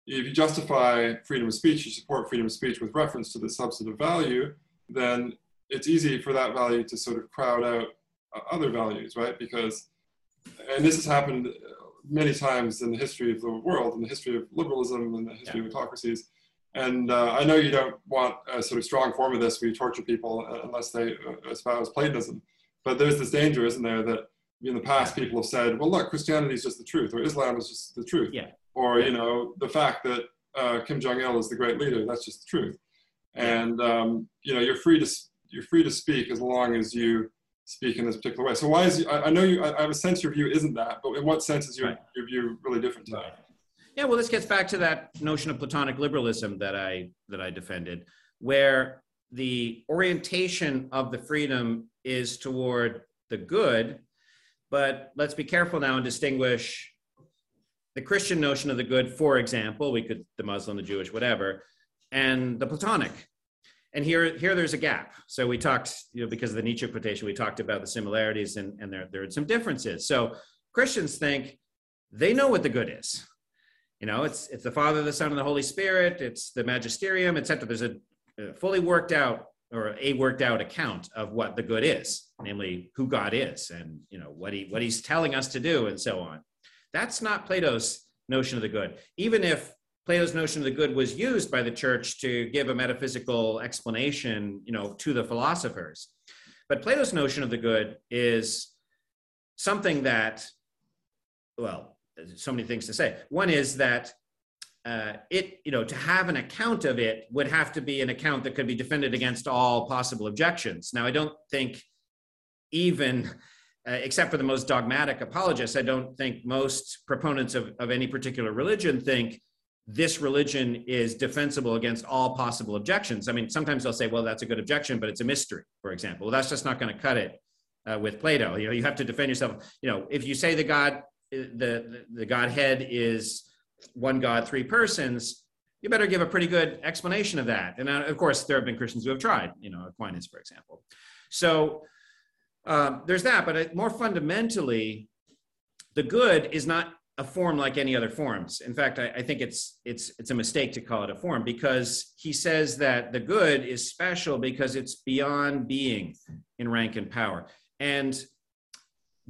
if you justify freedom of speech, you support freedom of speech with reference to the substantive value, then it's easy for that value to sort of crowd out uh, other values, right? Because, and this has happened many times in the history of the world, in the history of liberalism, in the history yeah. of autocracies. and uh, I know you don't want a sort of strong form of this where you torture people uh, unless they uh, espouse Platonism, but there's this danger, isn't there, that in the past people have said, well, look, Christianity is just the truth, or Islam is just the truth, yeah. or you know, the fact that uh, Kim Jong Il is the great leader, that's just the truth, and um, you know, you're free to you're free to speak as long as you speak in this particular way. So why is I, I know you? I, I, have a sense your view isn't that, but in what sense is your right. your view really different to that? Yeah, well, this gets back to that notion of Platonic liberalism that I that I defended, where the orientation of the freedom is toward the good, but let's be careful now and distinguish the Christian notion of the good, for example, we could the Muslim, the Jewish, whatever, and the Platonic. And here, here there's a gap. So we talked, you know, because of the Nietzsche quotation, we talked about the similarities and, and there, there are some differences. So Christians think they know what the good is. You know it's it's the father the son and the holy spirit. It's the magisterium etc there's a, a fully worked out or a worked out account of what the good is namely who god is and you know what he what he's telling us to do and so on. That's not plato's notion of the good. Even if plato's notion of the good was used by the church to give a metaphysical explanation you know to the philosophers but plato's notion of the good is something that well so many things to say. One is that uh, it, you know, to have an account of it would have to be an account that could be defended against all possible objections. Now, I don't think even, uh, except for the most dogmatic apologists, I don't think most proponents of, of any particular religion think this religion is defensible against all possible objections. I mean, sometimes they'll say, well, that's a good objection, but it's a mystery, for example. Well, that's just not going to cut it uh, with Plato. You know, you have to defend yourself. You know, if you say the God the, the Godhead is one God, three persons, you better give a pretty good explanation of that. And uh, of course, there have been Christians who have tried, you know, Aquinas, for example. So um, there's that, but more fundamentally, the good is not a form like any other forms. In fact, I, I, think it's it's it's a mistake to call it a form because he says that the good is special because it's beyond being in rank and power. And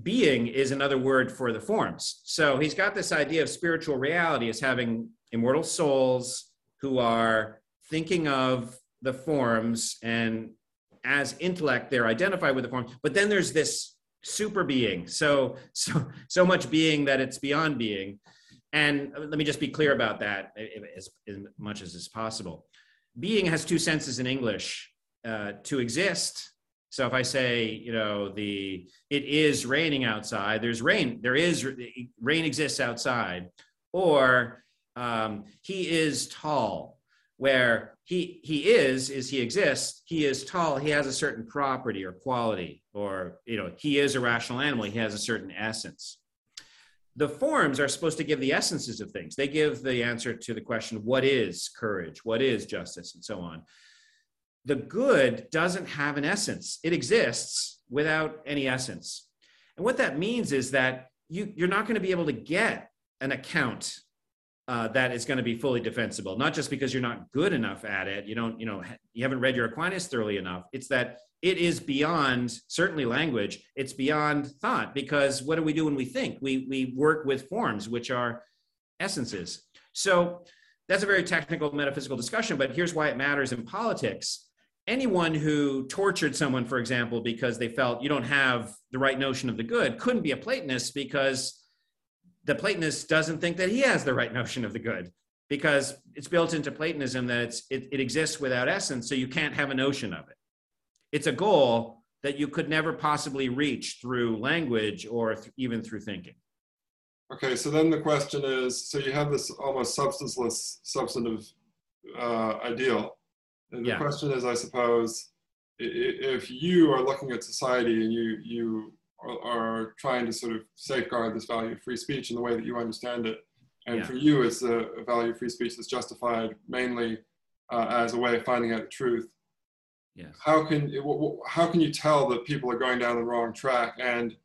being is another word for the forms. So he's got this idea of spiritual reality as having immortal souls who are thinking of the forms and as intellect they're identified with the forms but then there's this super being. So *laughs* so so much being that it's beyond being. And let me just be clear about that as, as much as is possible. Being has two senses in english uh, to exist. So if I say, you know, the it is raining outside, there's rain, there is rain exists outside, or um, he is tall, where he he is is he exists, he is tall, he has a certain property or quality, or you know, he is a rational animal, he has a certain essence. The forms are supposed to give the essences of things. They give the answer to the question, what is courage, what is justice, and so on the good doesn't have an essence. It exists without any essence. And what that means is that you, you're not going to be able to get an account uh, that is going to be fully defensible, not just because you're not good enough at it. You don't, you know, you haven't read your Aquinas thoroughly enough. It's that it is beyond certainly language. It's beyond thought because what do we do when we think? We we work with forms, which are essences. So that's a very technical metaphysical discussion. But here's why it matters in politics anyone who tortured someone, for example, because they felt you don't have the right notion of the good, couldn't be a Platonist because the Platonist doesn't think that he has the right notion of the good because it's built into Platonism that it's, it, it exists without essence, so you can't have a notion of it. It's a goal that you could never possibly reach through language or th- even through thinking. Okay, so then the question is so you have this almost substanceless, substantive uh, ideal and the yeah. question is, I suppose, if you are looking at society and you you are trying to sort of safeguard this value of free speech in the way that you understand it, and yeah. for you it's a, value of free speech that's justified mainly uh, as a way of finding out the truth. Yes. How can how can you tell that people are going down the wrong track, and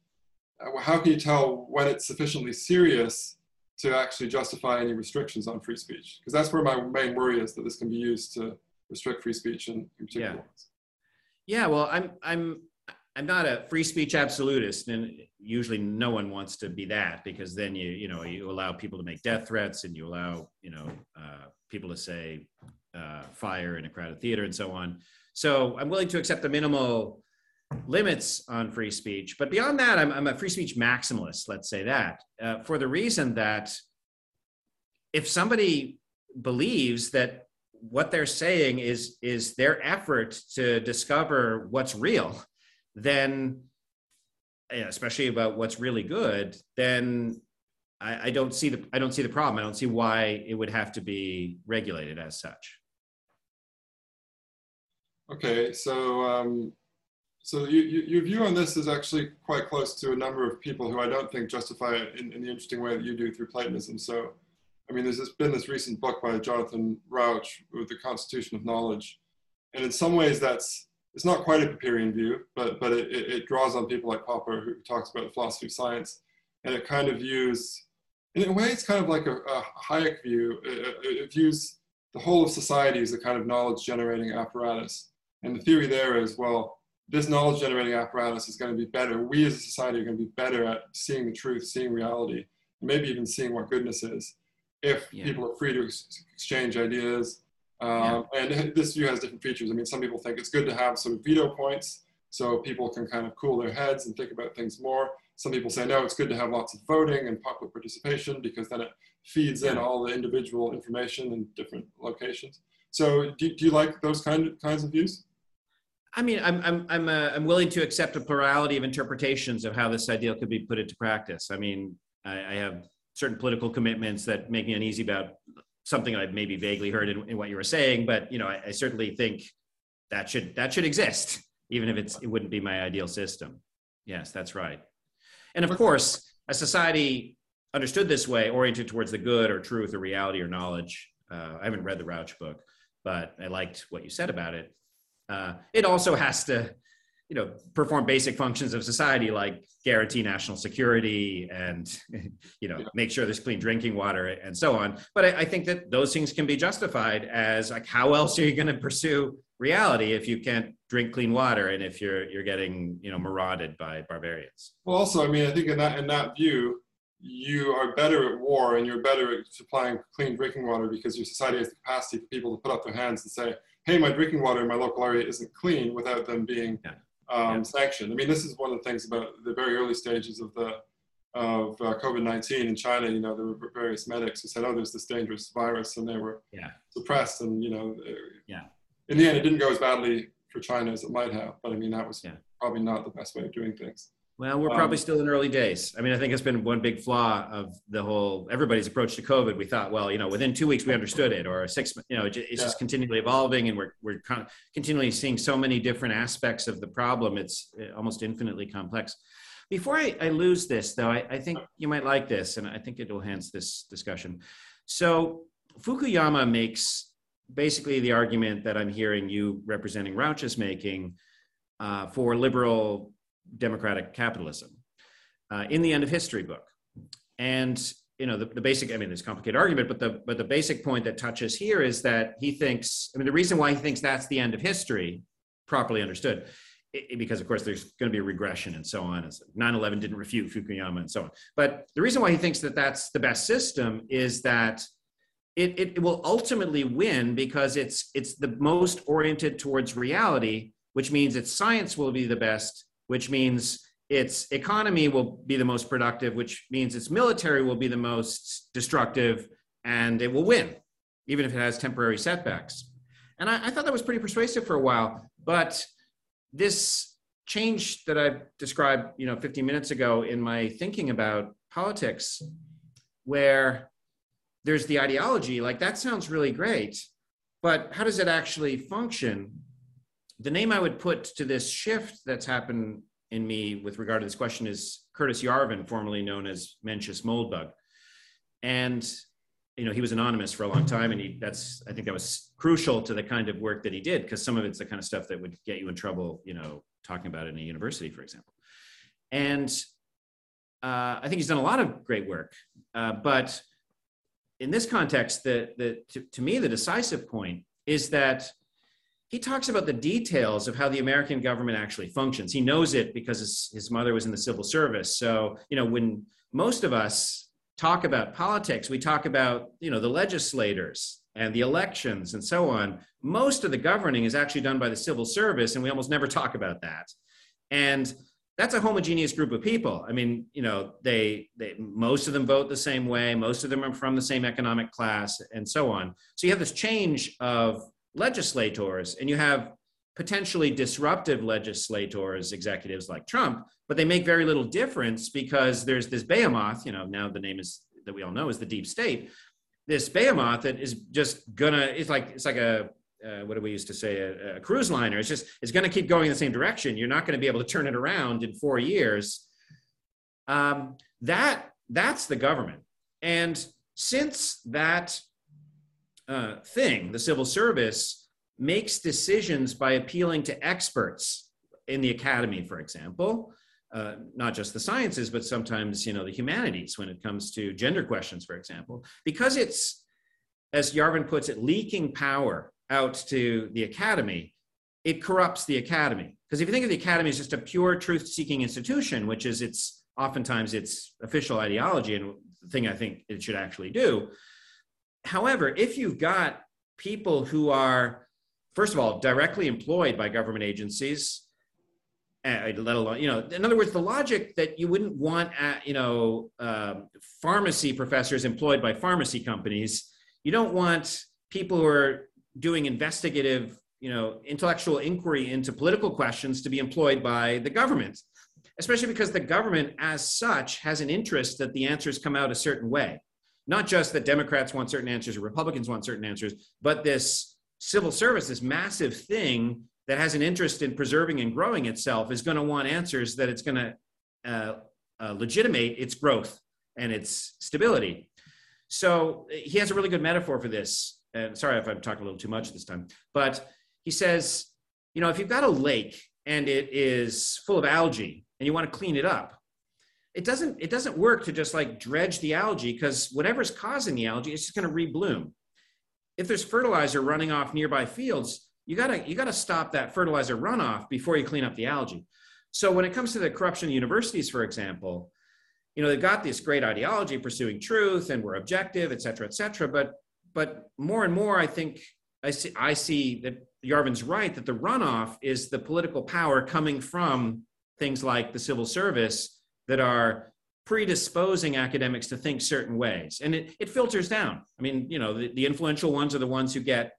uh, how can you tell when it's sufficiently serious to actually justify any restrictions on free speech? Because that's where my main worry is that this can be used to restrict free speech in, in particular yeah. Yeah, well, I'm I'm I'm not a free speech absolutist, and usually no one wants to be that because then you you know you allow people to make death threats and you allow you know uh, people to say uh, fire in a crowded theater and so on. So I'm willing to accept the minimal limits on free speech, but beyond that, I'm, I'm a free speech maximalist. Let's say that uh, for the reason that if somebody believes that what they're saying is is their effort to discover what's real then especially about what's really good then I, I, don't see the i don't see the problem. I don't see why it would have to be regulated as such. Okay so um, so you, you, your view on this is actually quite close to a number of people who i don't think justify it in, in the interesting way that you do through platonism. So I mean, there's been this recent book by Jonathan Rauch with the Constitution of Knowledge, and in some ways that's it's not quite a Popperian view, but but it, it, draws on people like Popper who talks about the philosophy of science, and it kind of views, in a way, it's kind of like a, a Hayek view. It, it views the whole of society as a kind of knowledge generating apparatus, and the theory there is well. This knowledge generating apparatus is going to be better. We as a society are going to be better at seeing the truth, seeing reality, maybe even seeing what goodness is if yeah. people are free to ex- exchange ideas. Um, yeah. And *laughs* this view has different features. I mean, some people think it's good to have some veto points so people can kind of cool their heads and think about things more. Some people say, no, it's good to have lots of voting and popular participation because then it feeds in all the individual information in different locations. So do, do you like those kind of, kinds of views? I mean, I'm I'm I'm, uh, I'm willing to accept a plurality of interpretations of how this ideal could be put into practice. I mean, I, I have certain political commitments that make me uneasy about something I've maybe vaguely heard in, in what you were saying. But you know, I, I, certainly think that should that should exist, even if it's it wouldn't be my ideal system. Yes, that's right. And of course, a society understood this way, oriented towards the good or truth or reality or knowledge. Uh, I haven't read the Rauch book, but I liked what you said about it. Uh, it also has to you know perform basic functions of society like guarantee national security and *laughs* you know make sure there's clean drinking water and so on. But I, I think that those things can be justified as like how else are you going to pursue reality if you can't drink clean water and if you're you're getting you know marauded by barbarians? Well also i mean i think in that in that view you are better at war and you're better at supplying clean drinking water because your society has the capacity for people to put up their hands and say hey my drinking water in my local area isn't clean without them being yeah um, yeah. I mean, this is one of the things about the very early stages of the of uh, COVID-19 in China. You know, there were various medics who said, "Oh, there's this dangerous virus," and they were yeah. suppressed. And you know, yeah. In the end, it didn't go as badly for China as it might have. But I mean, that was yeah. probably not the best way of doing things. Well, we're probably um, still in early days. I mean, I think it's been one big flaw of the whole everybody's approach to COVID. We thought, well, you know, within two weeks we understood it, or six, you know, it's yeah. just continually evolving, and we're we're con- continually seeing so many different aspects of the problem. It's uh, almost infinitely complex. Before I, I lose this, though, I, I think you might like this, and I think it will enhance this discussion. So Fukuyama makes basically the argument that I'm hearing you representing Rauch is making uh, for liberal democratic capitalism uh, in the end of history book. And you know the, the basic i mean there's complicated argument but the but the basic point that touches here is that he thinks i mean the reason why he thinks that's the end of history properly understood it, because of course there's going to be a regression and so on 9-11 didn't refute fukuyama and so on. But the reason why he thinks that that's the best system is that it, it will ultimately win because it's it's the most oriented towards reality which means that science will be the best which means its economy will be the most productive, which means its military will be the most destructive, and it will win, even if it has temporary setbacks. And I, I thought that was pretty persuasive for a while. But this change that I described, you know, 15 minutes ago in my thinking about politics, where there's the ideology, like that sounds really great, but how does it actually function? The name I would put to this shift that's happened in me with regard to this question is Curtis Yarvin, formerly known as Mencius Moldbug. And you know, he was anonymous for a long time, and he that's I think that was crucial to the kind of work that he did because some of it's the kind of stuff that would get you in trouble, you know, talking about it in a university, for example. And uh, I think he's done a lot of great work, uh, but in this context, the the to, to me the decisive point is that he talks about the details of how the American government actually functions. He knows it because his, his mother was in the civil service. So, you know, when most of us talk about politics, we talk about, you know, the legislators and the elections and so on. Most of the governing is actually done by the civil service, and we almost never talk about that. And that's a homogeneous group of people. I mean, you know, they, they most of them vote the same way, most of them are from the same economic class, and so on. So you have this change of legislators, and you have potentially disruptive legislators, executives like Trump, but they make very little difference because there's this behemoth, you know, now the name is that we all know is the deep state. This behemoth that is just gonna, it's like, it's like a, uh, what do we used to say, a, a cruise liner. It's just, it's gonna keep going in the same direction. You're not gonna be able to turn it around in four years. Um, that, that's the government. And since that uh, thing, the civil service, makes decisions by appealing to experts in the academy, for example, uh, not just the sciences, but sometimes you know the humanities when it comes to gender questions, for example, because it's, as Yarvin puts it, leaking power out to the academy. It corrupts the academy because if you think of the academy as just a pure truth-seeking institution, which is its oftentimes its official ideology and the thing I think it should actually do. However, if you've got people who are first of all, directly employed by government agencies, uh, let alone, you know, in other words, the logic that you wouldn't want, uh, you know, um, pharmacy professors employed by pharmacy companies. You don't want people who are doing investigative, you know, intellectual inquiry into political questions to be employed by the government, especially because the government, as such, has an interest that the answers come out a certain way. Not just that Democrats want certain answers or Republicans want certain answers, but this civil service, this massive thing that has an interest in preserving and growing itself, is going to want answers that it's going to uh, uh, legitimate its growth and its stability. So he has a really good metaphor for this. Sorry if I'm talking a little too much this time, but he says, you know, if you've got a lake and it is full of algae and you want to clean it up, it doesn't it doesn't work to just like dredge the algae because whatever's causing the algae it's just going to rebloom if there's fertilizer running off nearby fields, you gotta you gotta stop that fertilizer runoff before you clean up the algae. So when it comes to the corruption of universities, for example, you know they've got this great ideology pursuing truth and we're objective, et cetera, et cetera. But but more and more, I think I see I see that Yarvin's right that the runoff is the political power coming from things like the civil service that are predisposing academics to think certain ways and it, it filters down i mean you know the, the influential ones are the ones who get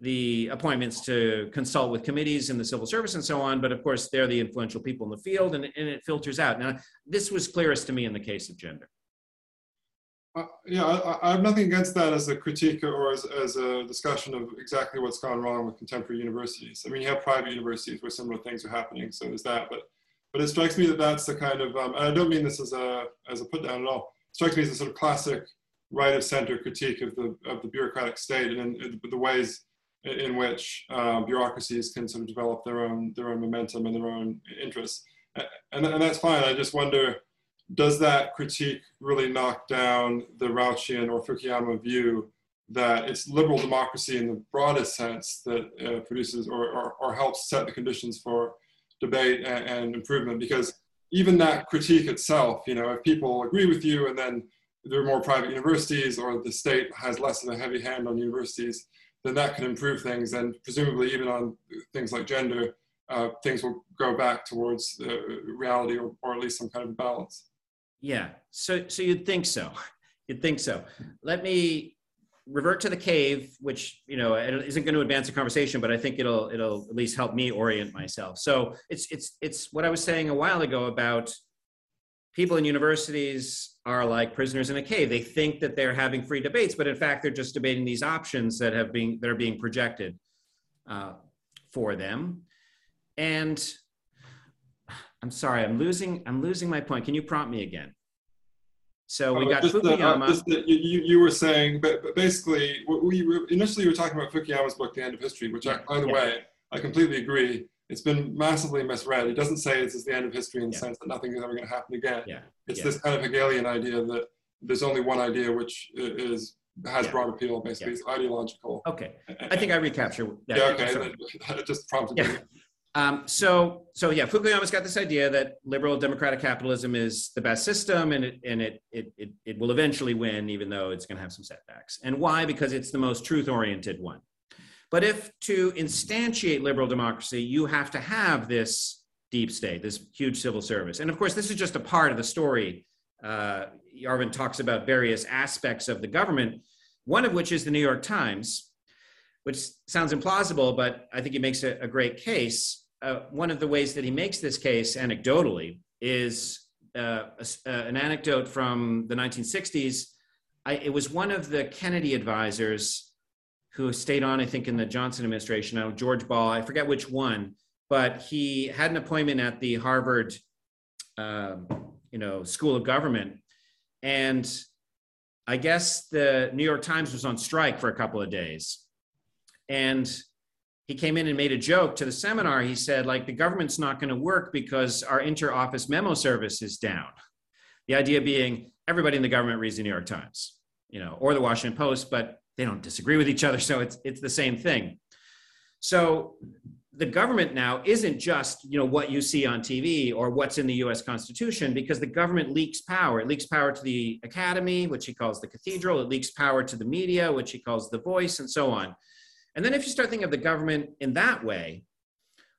the appointments to consult with committees in the civil service and so on but of course they're the influential people in the field and, and it filters out now this was clearest to me in the case of gender uh, yeah, I, I, have nothing against that as a critique or as, as a discussion of exactly what's gone wrong with contemporary universities. I mean, you have private universities where similar things are happening, so there's that. But but it strikes me that that's the kind of, um, and I don't mean this as a, as a put down at all, it strikes me as a sort of classic right of center critique of the, of the bureaucratic state and in, the ways in which uh, bureaucracies can sort of develop their own, their own momentum and their own interests. And, and that's fine. I just wonder, does that critique really knock down the Rauchian or Fukuyama view that it's liberal democracy in the broadest sense that uh, produces or, or, or helps set the conditions for debate and, and, improvement because even that critique itself, you know, if people agree with you and then there are more private universities or the state has less of a heavy hand on universities, then that can improve things. And presumably even on things like gender, uh, things will go back towards uh, reality or, or at least some kind of balance. Yeah, so, so you'd think so. *laughs* You'd think so. Let me revert to the cave, which you know isn't going to advance the conversation, but I think it'll it'll at least help me orient myself. So it's it's it's what I was saying a while ago about people in universities are like prisoners in a cave. They think that they're having free debates, but in fact they're just debating these options that have been that are being projected uh, for them. And I'm sorry, I'm losing I'm losing my point. Can you prompt me again? So we uh, got Fukuyama. The, uh, the, you, you were saying, but basically, we were, initially you were talking about Fukuyama's book, The End of History, which, I, by the yeah. way, I completely agree. It's been massively misread. It doesn't say it's the end of history in the yeah. sense that nothing is ever going to happen again. Yeah. It's this kind of Hegelian idea that there's only one idea which is has Yeah. broad appeal. Basically, it's ideological. Okay, I think I recapture that. yeah, okay. Sorry. *laughs* That just prompted Yeah. me. Um, so, so yeah, Fukuyama's got this idea that liberal democratic capitalism is the best system, and it and it it it, it will eventually win, even though it's going to have some setbacks. And why? Because it's the most truth-oriented one. But if to instantiate liberal democracy, you have to have this deep state, this huge civil service, and of course, this is just a part of the story. Uh, Yarvin talks about various aspects of the government, one of which is the New York Times, which sounds implausible, but I think he makes a, a great case. Uh, one of the ways that he makes this case anecdotally is uh, a uh, an anecdote from the 1960s. I, it was one of the Kennedy advisors who stayed on, I think, in the Johnson administration. George Ball, I forget which one, but he had an appointment at the Harvard, um, you know, School of Government, and I guess the New York Times was on strike for a couple of days and he came in and made a joke to the seminar. He said like the government's not going to work because our inter-office memo service is down. The idea being everybody in the government reads the new york times you know or the washington post but they don't disagree with each other so it's it's the same thing. So the government now isn't just you know what you see on tv or what's in the us constitution because the government leaks power. It leaks power to the academy which he calls the cathedral. It leaks power to the media which he calls the voice and so on and then if you start thinking of the government in that way,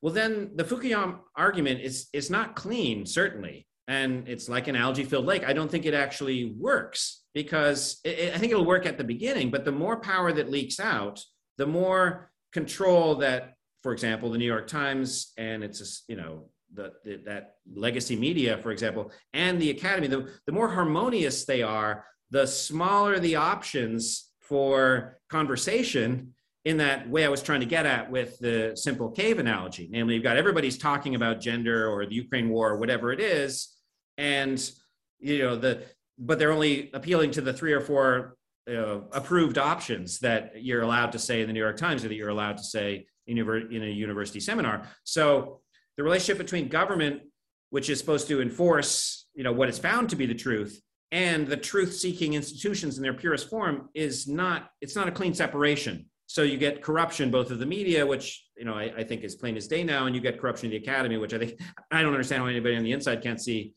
well, then the Fukuyama argument is, is not clean, certainly. And it's like an algae filled lake. I don't think it actually works because it, I think it'll work at the beginning, but the more power that leaks out, the more control that, for example, the New York Times and it's, you know, the, the, that legacy media, for example, and the academy, the, the more harmonious they are, the smaller the options for conversation in that way I was trying to get at with the simple cave analogy. Namely, you've got everybody's talking about gender or the Ukraine war or whatever it is, and you know the but they're only appealing to the three or four uh, approved options that you're allowed to say in the New York Times or that you're allowed to say in, in a university seminar. So the relationship between government, which is supposed to enforce, you know, what is found to be the truth, and the truth-seeking institutions in their purest form is not. It's not a clean separation. So you get corruption both of the media, which you know I, I think is plain as day now, and you get corruption in the academy, which I think I don't understand how anybody on the inside can't see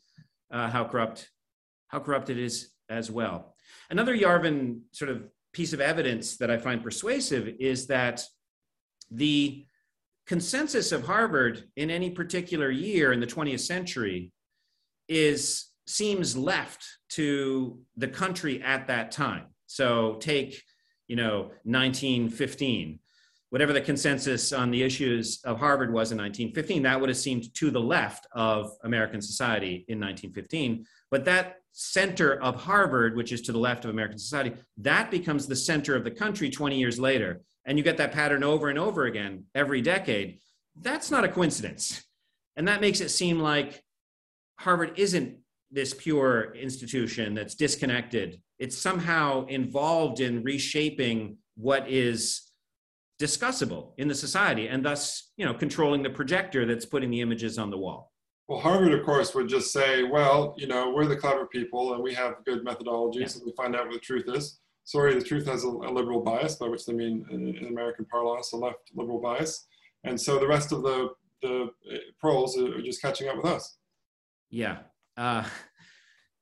uh, how corrupt how corrupt it is as well. Another Yarvin sort of piece of evidence that I find persuasive is that the consensus of Harvard in any particular year in the 20th century is seems left to the country at that time. So take, you know, 1915, whatever the consensus on the issues of Harvard was in 1915, that would have seemed to the left of American society in 1915. But that center of Harvard, which is to the left of American society, that becomes the center of the country 20 years later. And you get that pattern over and over again every decade. That's not a coincidence. And that makes it seem like Harvard isn't this pure institution that's disconnected. It's somehow involved in reshaping what is discussable in the society and thus, you know, controlling the projector that's putting the images on the wall. Well, Harvard, of course, would just say, well, you know, we're the clever people and we have good methodologies Yeah. and we find out what the truth is. Sorry, the truth has a, a liberal bias, by which they mean in, in American parlance, a left liberal bias. And so the rest of the, the uh, pros are just catching up with us. Yeah. Uh,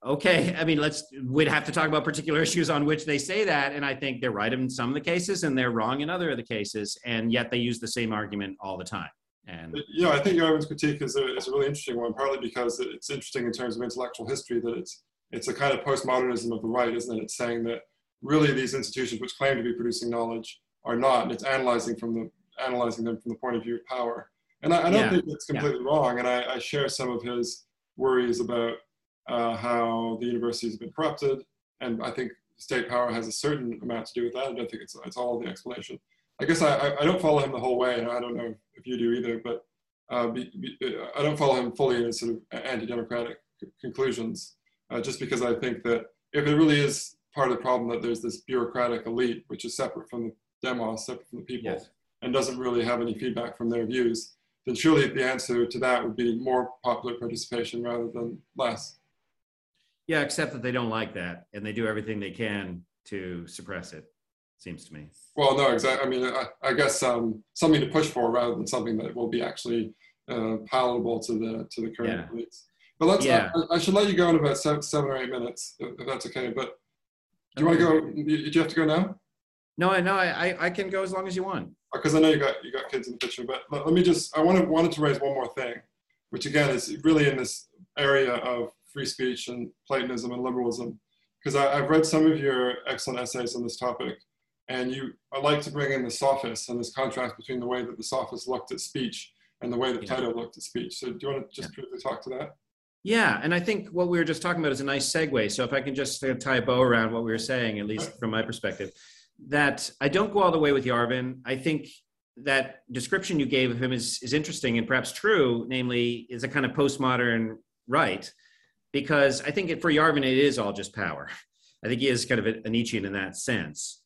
okay. I mean, let's, we'd have to talk about particular *laughs* issues on which they say that. And I think they're right in some of the cases and they're wrong in other of the cases. And yet they use the same argument all the time. And yeah, I think Yarvin's critique is a, is a really interesting one, partly because it's interesting in terms of intellectual history that it's, it's a kind of postmodernism of the right, isn't it? It's saying that really these institutions which claim to be producing knowledge are not, and it's analyzing from the analyzing them from the point of view of power. And I, I don't Yeah, think it's completely wrong, and I, I share some of his worries about uh, how the universities have been corrupted, and I think state power has a certain amount to do with that. I don't think it's, it's all the explanation. I guess I, I, don't follow him the whole way, and I don't know if you do either, but uh, be, be, I don't follow him fully in his sort of anti-democratic conclusions, uh, just because I think that if it really is part of the problem that there's this bureaucratic elite, which is separate from the demos, separate from the people, yes. and doesn't really have any feedback from their views, then surely the answer to that would be more popular participation rather than less. Yeah, except that they don't like that, and they do everything they can to suppress it. Seems to me. Well, no, exactly. I mean, I, I guess um, something to push for rather than something that will be actually uh, palatable to the to the current Yeah. elites. But let's. Yeah. I, I should let you go in about seven, seven or eight minutes, if, if that's okay. But do you want to go? Do you have to go now? No, I no, I, I- I can go as long as you want. because I know you got you got kids in the picture, but let, let me just I wanted wanted to raise one more thing, which again is really in this area of free speech and Platonism and liberalism, because I've read some of your excellent essays on this topic, and you I like to bring in the sophists and this contrast between the way that the sophists looked at speech and the way that Yeah. Plato looked at speech. So do you want to just briefly talk to that? Yeah, and I think what we were just talking about is a nice segue. So if I can just tie a bow around what we were saying, at least from my perspective, that I don't go all the way with Yarvin. I think that description you gave of him is is interesting and perhaps true. Namely, is a kind of postmodern right, because I think it, for Yarvin it is all just power. I think he is kind of a, a Nietzschean in that sense,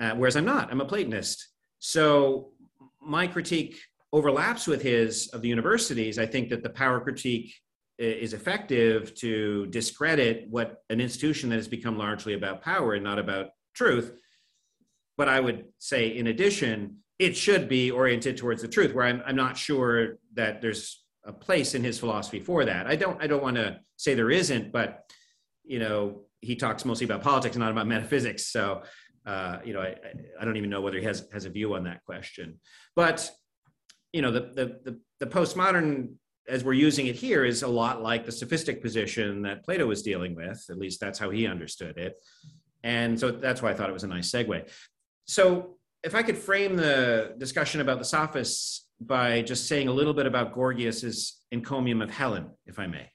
uh, whereas I'm not. I'm a Platonist. So my critique overlaps with his of the universities. I think that the power critique is effective to discredit what an institution that has become largely about power and not about truth. But I would say, in addition, it should be oriented towards the truth, where I'm, I'm not sure that there's a place in his philosophy for that. I don't I don't want to say there isn't, but you know, he talks mostly about politics, not about metaphysics. So uh, you know, I, I- don't even know whether he has has a view on that question. But you know, the the the, the postmodern as we're using it here is a lot like the sophistic position that Plato was dealing with. At least that's how he understood it. And so that's why I thought it was a nice segue. So if I could frame the discussion about the sophists by just saying a little bit about Gorgias's encomium of Helen, if I may,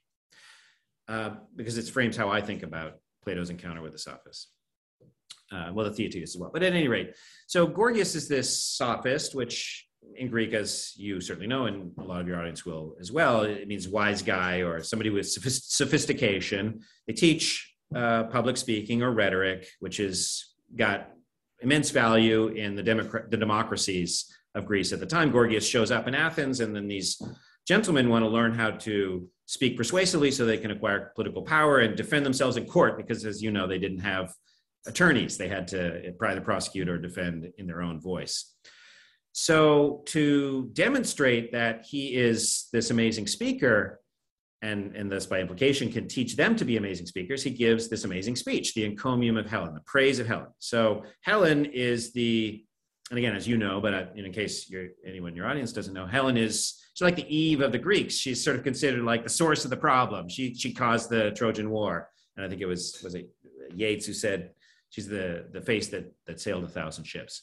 uh, because it frames how I think about Plato's encounter with the sophists. Uh, well, the Theaetetus as well. But at any rate, so Gorgias is this sophist, which in Greek, as you certainly know, and a lot of your audience will as well, it means wise guy or somebody with sophistication. They teach uh, public speaking or rhetoric, which has got immense value in the, democra- the democracies of Greece at the time. Gorgias shows up in Athens, and then these gentlemen want to learn how to speak persuasively so they can acquire political power and defend themselves in court, because as you know, they didn't have attorneys. They had to either prosecute or defend in their own voice. So, to demonstrate that he is this amazing speaker, and, and thus by implication can teach them to be amazing speakers, he gives this amazing speech, the encomium of Helen, the praise of Helen. So, Helen is the, and again, as you know, but uh, in case you're, anyone in your audience doesn't know, Helen is she's like the Eve of the Greeks. She's sort of considered like the source of the problem. She she caused the Trojan War, and I think it was was it Yeats who said she's the the face that that sailed a thousand ships.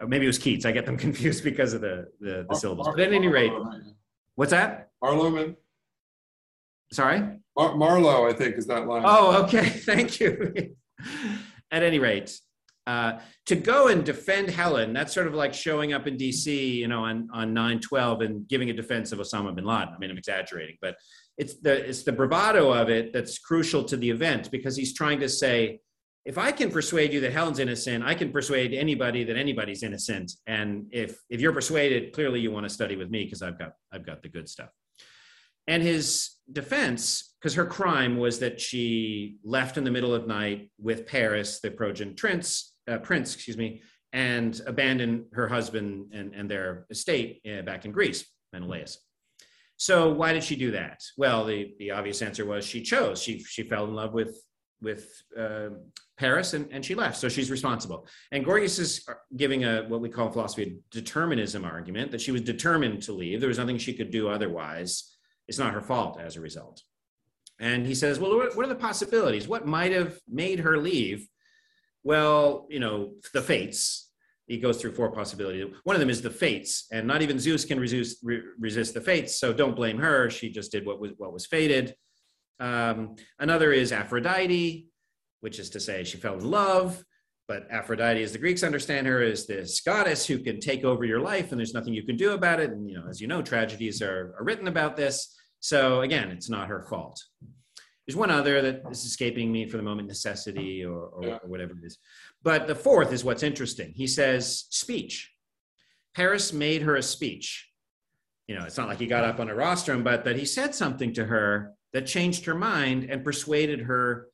Or maybe it was Keats. I get them *laughs* confused because of the the, the syllables. But at any rate, what's that? Marlowe, man. Sorry. Mar- Marlowe, I think, is that line. Oh, okay. *laughs* Thank you. *laughs* At any rate, uh, to go and defend Helen, that's sort of like showing up in DC, you know, on, on 9-12 and giving a defense of Osama bin Laden. I mean, I'm exaggerating, but it's the, it's the bravado of it that's crucial to the event because he's trying to say, if I can persuade you that Helen's innocent, I can persuade anybody that anybody's innocent. And if, if you're persuaded, clearly you want to study with me because I've got, I've got the good stuff. And his defense, because her crime was that she left in the middle of night with Paris, the Trojan prince, uh, prince, excuse me, and abandoned her husband and, and their estate uh, back in Greece, Menelaus. So why did she do that? Well, the, the obvious answer was she chose. She she fell in love with with uh, Paris and, and she left. So she's responsible. And Gorgias is giving a what we call in philosophy a determinism argument that she was determined to leave. There was nothing she could do otherwise. It's not her fault as a result. And he says, well, what, are the possibilities? What might have made her leave? Well, you know, the fates. He goes through four possibilities. One of them is the fates, and not even Zeus can resist, re- resist the fates. So don't blame her. She just did what was what was fated. Um, another is Aphrodite, which is to say she fell in love. But Aphrodite, as the Greeks understand her, is this goddess who can take over your life, and there's nothing you can do about it. And you know, as you know, tragedies are, are written about this. So again, it's not her fault. There's one other that is escaping me for the moment, necessity or, or, Yeah. or whatever it is. But the fourth is what's interesting. He says speech. Paris made her a speech. You know, it's not like he got up on a rostrum, but that he said something to her that changed her mind and persuaded her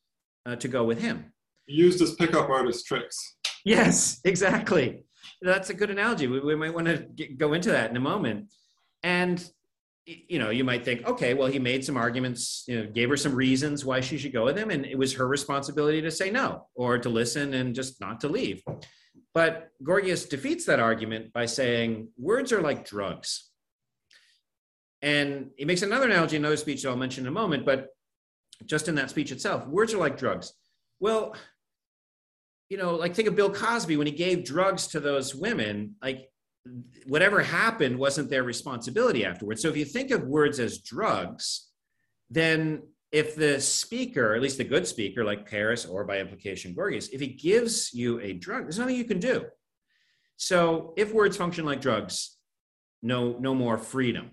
uh, to go with him. Used as pickup artist tricks. Yes, exactly. That's a good analogy. We, we might want to go into that in a moment. And you know, you might think, okay, well, he made some arguments, you know, gave her some reasons why she should go with him, and it was her responsibility to say no or to listen and just not to leave. But Gorgias defeats that argument by saying words are like drugs. And he makes another analogy in another speech that I'll mention in a moment, but just in that speech itself, words are like drugs. Well, you know, like think of Bill Cosby when he gave drugs to those women, like whatever happened wasn't their responsibility afterwards. So if you think of words as drugs, then if the speaker, at least the good speaker like Paris or by implication Gorgias, if he gives you a drug, there's nothing you can do. So if words function like drugs, no, no more freedom,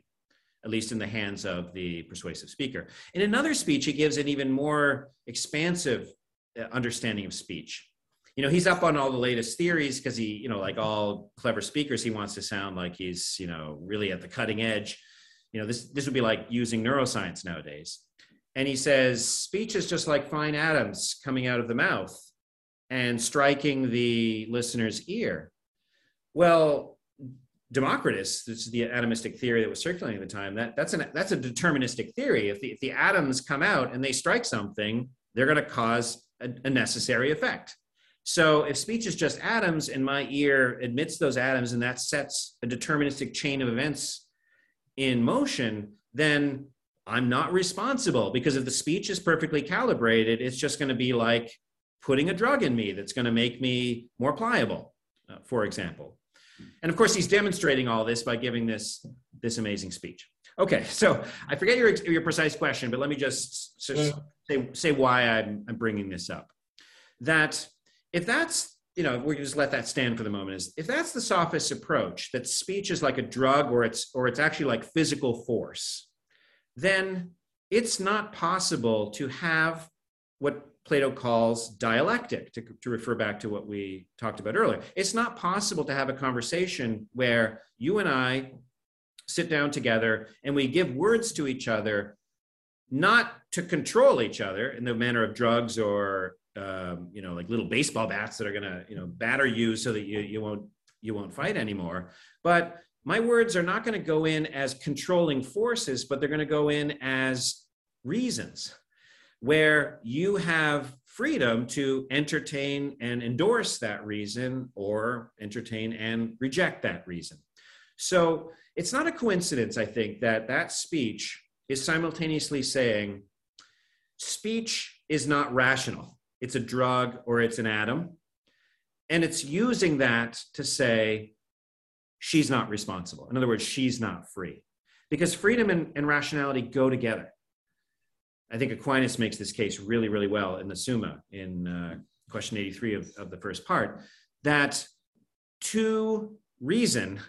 at least in the hands of the persuasive speaker. In another speech, he gives an even more expansive uh, understanding of speech you know he's up on all the latest theories because he you know like all clever speakers he wants to sound like he's you know really at the cutting edge you know this this would be like using neuroscience nowadays and he says speech is just like fine atoms coming out of the mouth and striking the listener's ear well Democritus, this is the atomistic theory that was circulating at the time. That that's an that's a deterministic theory. If the if the atoms come out and they strike something, they're going to cause a, a necessary effect. So if speech is just atoms and my ear admits those atoms and that sets a deterministic chain of events in motion, then I'm not responsible because if the speech is perfectly calibrated, it's just going to be like putting a drug in me that's going to make me more pliable, uh, for example. And of course, he's demonstrating all this by giving this, this amazing speech. Okay, *laughs* so I forget your, your precise question, but let me just, just say, say why I'm, I'm bringing this up. That if that's you know we just let that stand for the moment is if that's the sophist approach that speech is like a drug or it's or it's actually like physical force then it's not possible to have what plato calls dialectic to, to refer back to what we talked about earlier. It's not possible to have a conversation where you and i sit down together and we give words to each other not to control each other in the manner of drugs or um, you know like little baseball bats that are gonna you know batter you so that you you won't you won't fight anymore. But my words are not going to go in as controlling forces but they're going to go in as reasons where you have freedom to entertain and endorse that reason or entertain and reject that reason. So it's not a coincidence i think that that speech is simultaneously saying speech is not rational it's a drug, or it's an atom. And it's using that to say she's not responsible. In other words, she's not free. Because freedom and, and rationality go together. I think Aquinas makes this case really, really well in the Summa in uh, question 83 of, of the first part that to reason,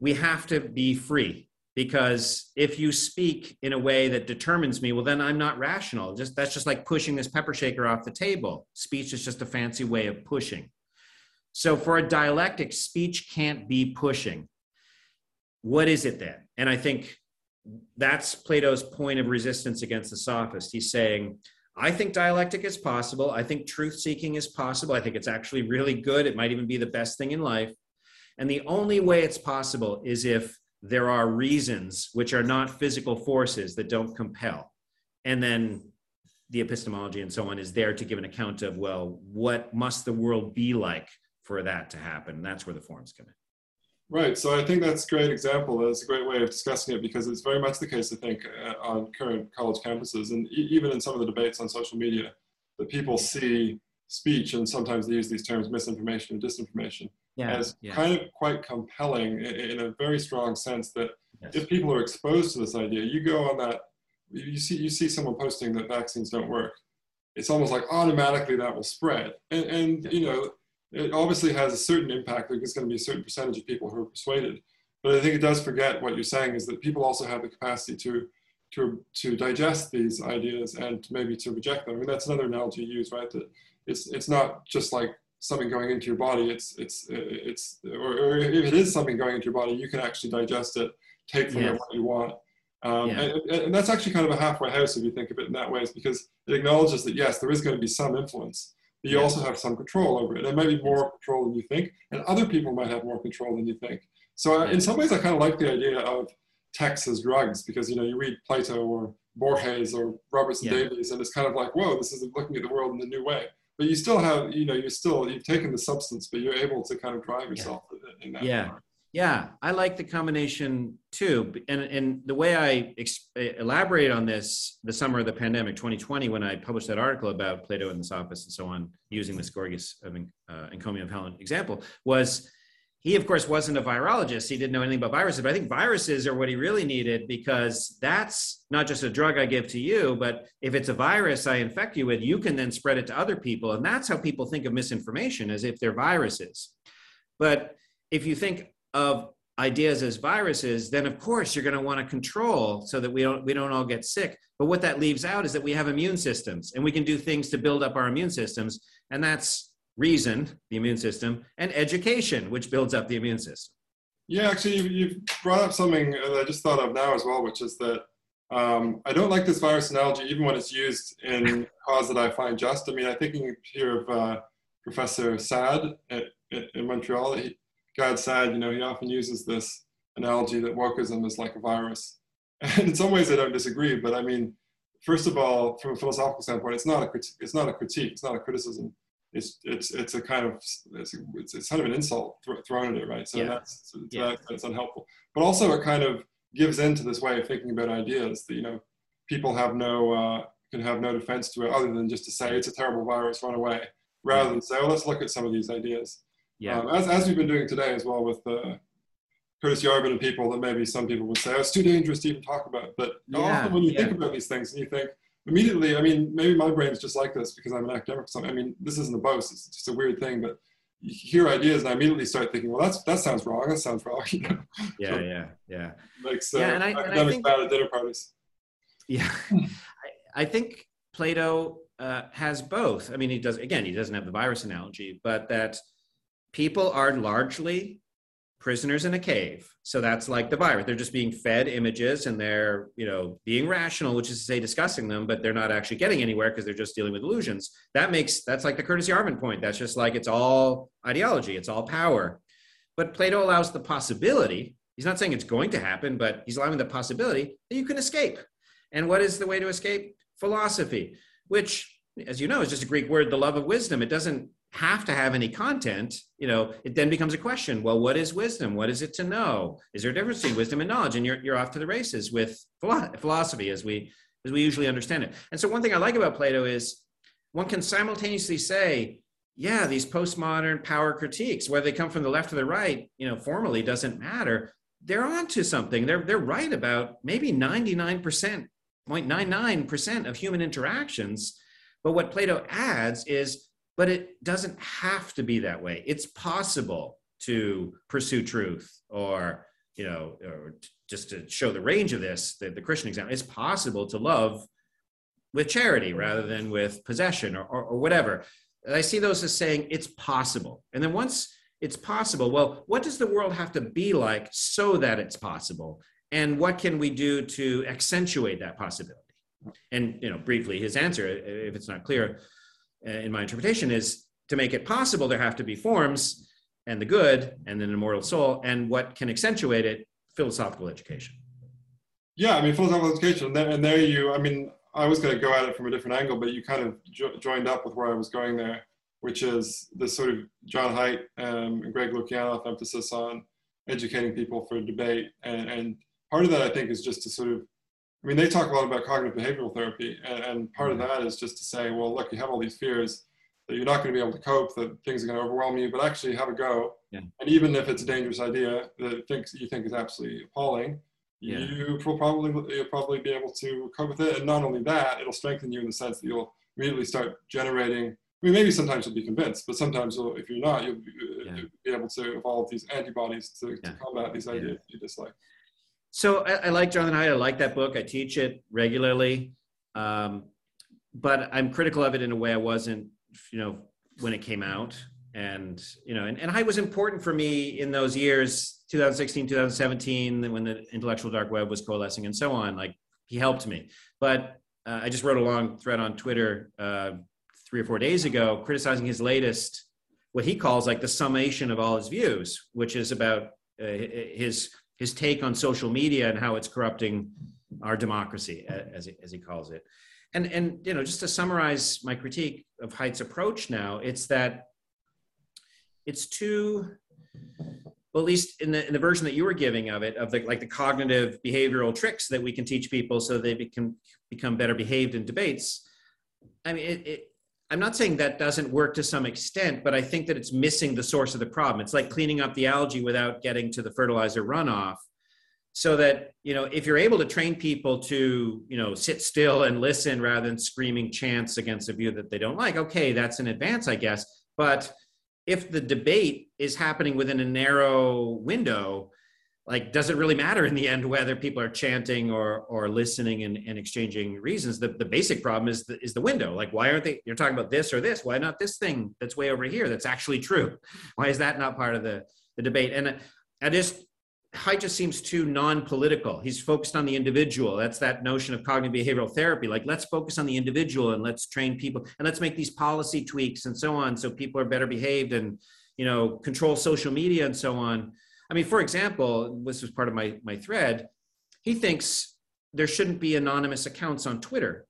we have to be free because if you speak in a way that determines me well then i'm not rational. Just that's just like pushing this pepper shaker off the table. Speech is just a fancy way of pushing. So for a dialectic speech can't be pushing. What is it then? And i think that's plato's point of resistance against the sophist. He's saying i think dialectic is possible. I think truth seeking is possible. I think it's actually really good. It might even be the best thing in life. And the only way it's possible is if there are reasons which are not physical forces that don't compel. And then the epistemology and so on is there to give an account of, well, what must the world be like for that to happen? And that's where the forms come in. Right. So I think that's a great example. That's a great way of discussing it because it's very much the case, I think, uh, on current college campuses and e- even in some of the debates on social media, that people see speech and sometimes they use these terms misinformation and disinformation yeah, as yeah. kind of quite compelling in, in, a very strong sense that yes. if people are exposed to this idea, you go on that, you see, you see someone posting that vaccines don't work. It's almost like automatically that will spread. And, and yeah. you know, it obviously has a certain impact. There's going to be a certain percentage of people who are persuaded. But I think it does forget what you're saying is that people also have the capacity to to, to digest these ideas and maybe to reject them. I mean, that's another analogy you use, right? That it's, it's not just like something going into your body, it's it's it's or, or, if it is something going into your body, you can actually digest it, take from yes. it what you want. Um, yeah. and, and, that's actually kind of a halfway house if you think of it in that way, is because it acknowledges that yes, there is going to be some influence, but you Yes. also have some control over it There and maybe more control than you think and other people might have more control than you think so uh, Yeah. in some ways i kind of like the idea of text as drugs because you know you read plato or borges or robertson Yeah. davies and it's kind of like whoa this is looking at the world in a new way but you still have you know you're still you've taken the substance but you're able to kind of drive yourself in that Yeah. Yeah, I like the combination too. And, and the way I ex- elaborate on this the summer of the pandemic, 2020, when I published that article about Plato in this office and so on, using the Gorgias of uh, encomium of Helen example, was he, of course, wasn't a virologist. He didn't know anything about viruses, but I think viruses are what he really needed because that's not just a drug I give to you, but if it's a virus I infect you with, you can then spread it to other people. And that's how people think of misinformation as if they're viruses. But if you think of ideas as viruses, then of course you're going to want to control so that we don't we don't all get sick. But what that leaves out is that we have immune systems and we can do things to build up our immune systems, and that's reason, the immune system, and education, which builds up the immune system. Yeah, actually, you, you've brought up something that I just thought of now as well, which is that um, I don't like this virus analogy, even when it's used in *laughs* cause that I find just. I mean, I think you hear of uh, Professor Saad at, at, in Montreal. He, Gad Saad, you know, he often uses this analogy that wokeism is like a virus. *laughs* And in some ways, I don't disagree. But I mean, first of all, from a philosophical standpoint, it's not a it's not a critique, it's not a criticism. It's it's it's a kind of it's, it's, it's kind of an insult th- thrown at it, right? So Yeah. that's so Yeah. that, that's unhelpful. But also, it kind of gives into this way of thinking about ideas that you know people have no uh, can have no defense to it other than just to say it's a terrible virus, run away, rather than say, oh, let's look at some of these ideas. Yeah. Um, as, as we've been doing today as well with uh, Curtis Yarvin and people that maybe some people would say, oh, it's too dangerous to even talk about. But Yeah, often when you yeah. think about these things and you think, immediately, I mean, maybe my brain's just like this because I'm an academic or something. I mean, this isn't a boast, it's just a weird thing, but you hear ideas and I immediately start thinking, well, that's, that sounds wrong, that sounds wrong. *laughs* You know, yeah, yeah, yeah. makes uh, Yeah, and I- and I think- bad at dinner parties. Yeah, *laughs* I, I think Plato uh, has both. I mean, he does again. He doesn't have the virus analogy, but that people are largely prisoners in a cave. So that's like the virus. They're just being fed images, and they're you know being rational, which is to say discussing them, but they're not actually getting anywhere because they're just dealing with illusions. That makes that's like the Curtis Yarvin point. That's just like it's all ideology. It's all power. But Plato allows the possibility. He's not saying it's going to happen, but he's allowing the possibility that you can escape. And what is the way to escape? Philosophy, which, as you know, is just a Greek word, the love of wisdom. It doesn't have to have any content. You know, it then becomes a question. Well, what is wisdom? What is it to know? Is there a difference between wisdom and knowledge? And you're, you're off to the races with philosophy as we as we usually understand it. And so one thing I like about Plato is one can simultaneously say, yeah, these postmodern power critiques, whether they come from the left or the right, you know, formally doesn't matter. They're onto something. They're they're right about maybe 99%, 0.99% of human interactions. But what Plato adds is, but it doesn't have to be that way. It's possible to pursue truth or, you know, or just to show the range of this, the, the Christian example, it's possible to love with charity rather than with possession or, or, or whatever. I see those as saying it's possible. And then once it's possible, well, what does the world have to be like so that it's possible? And what can we do to accentuate that possibility? And you know, briefly, his answer, if it's not clear in my interpretation, is to make it possible, there have to be forms and the good and an immortal soul. And what can accentuate it? Philosophical education. Yeah, I mean, philosophical education, and there, and there you, I mean, I was going to go at it from a different angle, but you kind of jo- joined up with where I was going there, which is this sort of Jon Haidt um, and Greg Lukianoff emphasis on educating people for debate. And, and part of that, I think, is just to sort of, I mean, they talk a lot about cognitive behavioral therapy, and, and part of mm-hmm. that is just to say, well, look, you have all these fears that you're not going to be able to cope, that things are going to overwhelm you, but actually have a go. Yeah. And even if it's a dangerous idea that thinks you think is absolutely appalling, Yeah. you will probably you'll probably be able to cope with it. And not only that, it'll strengthen you in the sense that you'll immediately start generating. I mean, maybe sometimes you'll be convinced, but sometimes you'll, if you're not, you'll be, Yeah. you'll be able to evolve these antibodies to, to combat these ideas you dislike. So I, I like Jonathan Haidt. I like that book. I teach it regularly, um, but I'm critical of it in a way I wasn't, you know, when it came out. And you know, and, and Haidt was important for me in those years, 2016, 2017, when the intellectual dark web was coalescing and so on. Like he helped me. But uh, I just wrote a long thread on Twitter uh, three or four days ago, criticizing his latest, what he calls like the summation of all his views, which is about uh, his his take on social media and how it's corrupting our democracy, as he, as he calls it. And and you know, just to summarize my critique of Haidt's approach now, it's that it's too well, at least in the in the version that you were giving of it, of the like the cognitive behavioral tricks that we can teach people so they become become better behaved in debates. I mean, it, it, I'm not saying that doesn't work to some extent, but I think that it's missing the source of the problem. It's like cleaning up the algae without getting to the fertilizer runoff. So that you know, if you're able to train people to you know sit still and listen rather than screaming chants against a view that they don't like, okay, that's an advance, I guess. But if the debate is happening within a narrow window, like does it really matter in the end whether people are chanting or or listening and, and exchanging reasons the, the basic problem is the, is the window like why aren't they you're talking about this or this why not this thing that's way over here that's actually true *laughs* why is that not part of the the debate and uh, i just Haidt just seems too non-political. He's focused on the individual. That's that notion of cognitive behavioral therapy. Like, let's focus on the individual and let's train people and let's make these policy tweaks and so on, so people are better behaved and you know control social media and so on. I mean, for example, this was part of my my thread. He thinks there shouldn't be anonymous accounts on Twitter.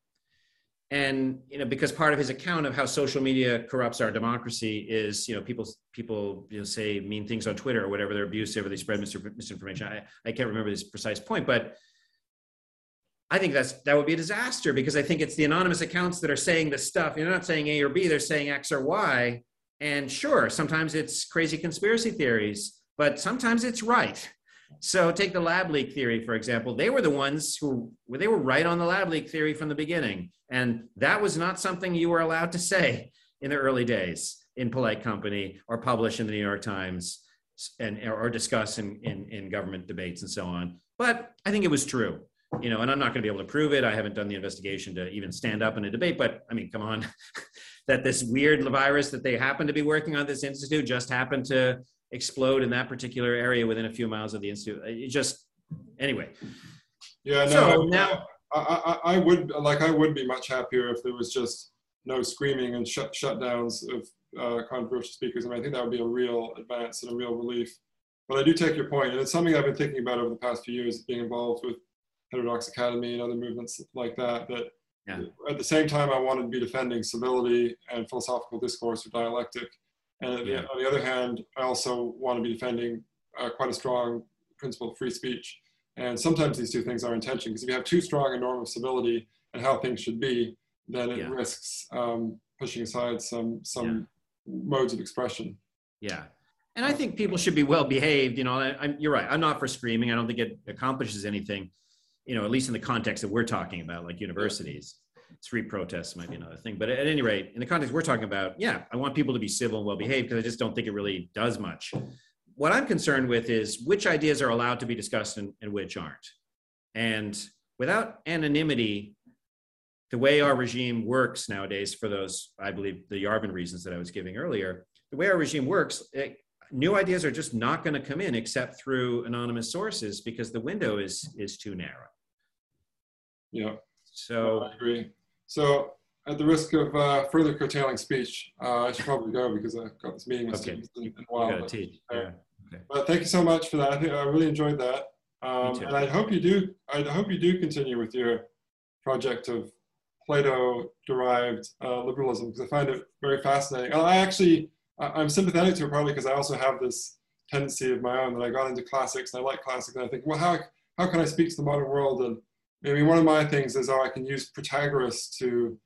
And you know because part of his account of how social media corrupts our democracy is you know people people you know say mean things on twitter or whatever they're abusive or they spread misinformation. I, I can't remember this precise point but i think that's that would be a disaster because i think it's the anonymous accounts that are saying this stuff. You're not saying a or b they're saying x or y. And sure sometimes it's crazy conspiracy theories but sometimes it's right so take the lab leak theory, for example. They were the ones who they were right on the lab leak theory from the beginning. And that was not something you were allowed to say in the early days in polite company or publish in the New York Times and or discuss in, in, in government debates and so on. But I think it was true. You know, and I'm not going to be able to prove it. I haven't done the investigation to even stand up in a debate, but I mean, come on. *laughs* that this weird virus that they happen to be working on this institute just happened to explode in that particular area within a few miles of the institute. It just anyway. Yeah, no. So now I, I, I would like I would be much happier if there was just no screaming and shut shutdowns of uh, controversial speakers. I mean, I think that would be a real advance and a real relief. But I do take your point, and it's something I've been thinking about over the past few years, being involved with Heterodox Academy and other movements like that. That yeah. at the same time, I wanted to be defending civility and philosophical discourse or dialectic. And yeah. on the other hand, I also want to be defending uh, quite a strong principle of free speech. And sometimes these two things are in tension because if you have too strong a norm of civility and how things should be, then it yeah. risks um, pushing aside some some yeah. modes of expression. Yeah, and I think people should be well behaved. You know, I, you're right. I'm not for screaming. I don't think it accomplishes anything. You know, at least in the context that we're talking about, like universities street protests might be another thing. But at any rate, in the context we're talking about, yeah, I want people to be civil and well behaved because I just don't think it really does much. What I'm concerned with is which ideas are allowed to be discussed and, and which aren't. And without anonymity, the way our regime works nowadays, for those, I believe, the Yarvin reasons that I was giving earlier, the way our regime works, it, new ideas are just not going to come in except through anonymous sources because the window is is too narrow. Yeah. So I agree. So at the risk of uh, further curtailing speech, uh, I should probably go because I've got this meeting with okay. students in, in a while. But, teach. Yeah. Okay. but thank you so much for that. I, think I really enjoyed that. Um, and I hope you do. I hope you do continue with your project of Plato-derived uh, liberalism because I find it very fascinating. I actually, I'm sympathetic to it partly because I also have this tendency of my own that I got into classics and I like classics and I think, well, how how can I speak to the modern world and I mean, one of my things is, oh, I can use Protagoras to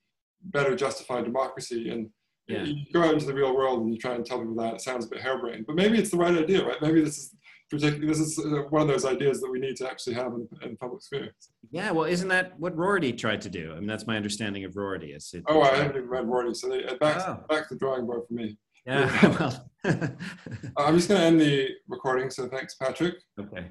better justify democracy. And yeah. you go out into the real world and you try and tell people that it sounds a bit harebrained, but maybe it's the right idea, right? Maybe this is particularly this is uh, one of those ideas that we need to actually have in, in public sphere. Yeah, well, isn't that what Rorty tried to do? I mean, that's my understanding of Rorty. It's, it, oh, I haven't even read Rorty, so they, back, oh. back to the drawing board for me. Yeah, *laughs* well. *laughs* I'm just going to end the recording, so thanks, Patrick. Okay.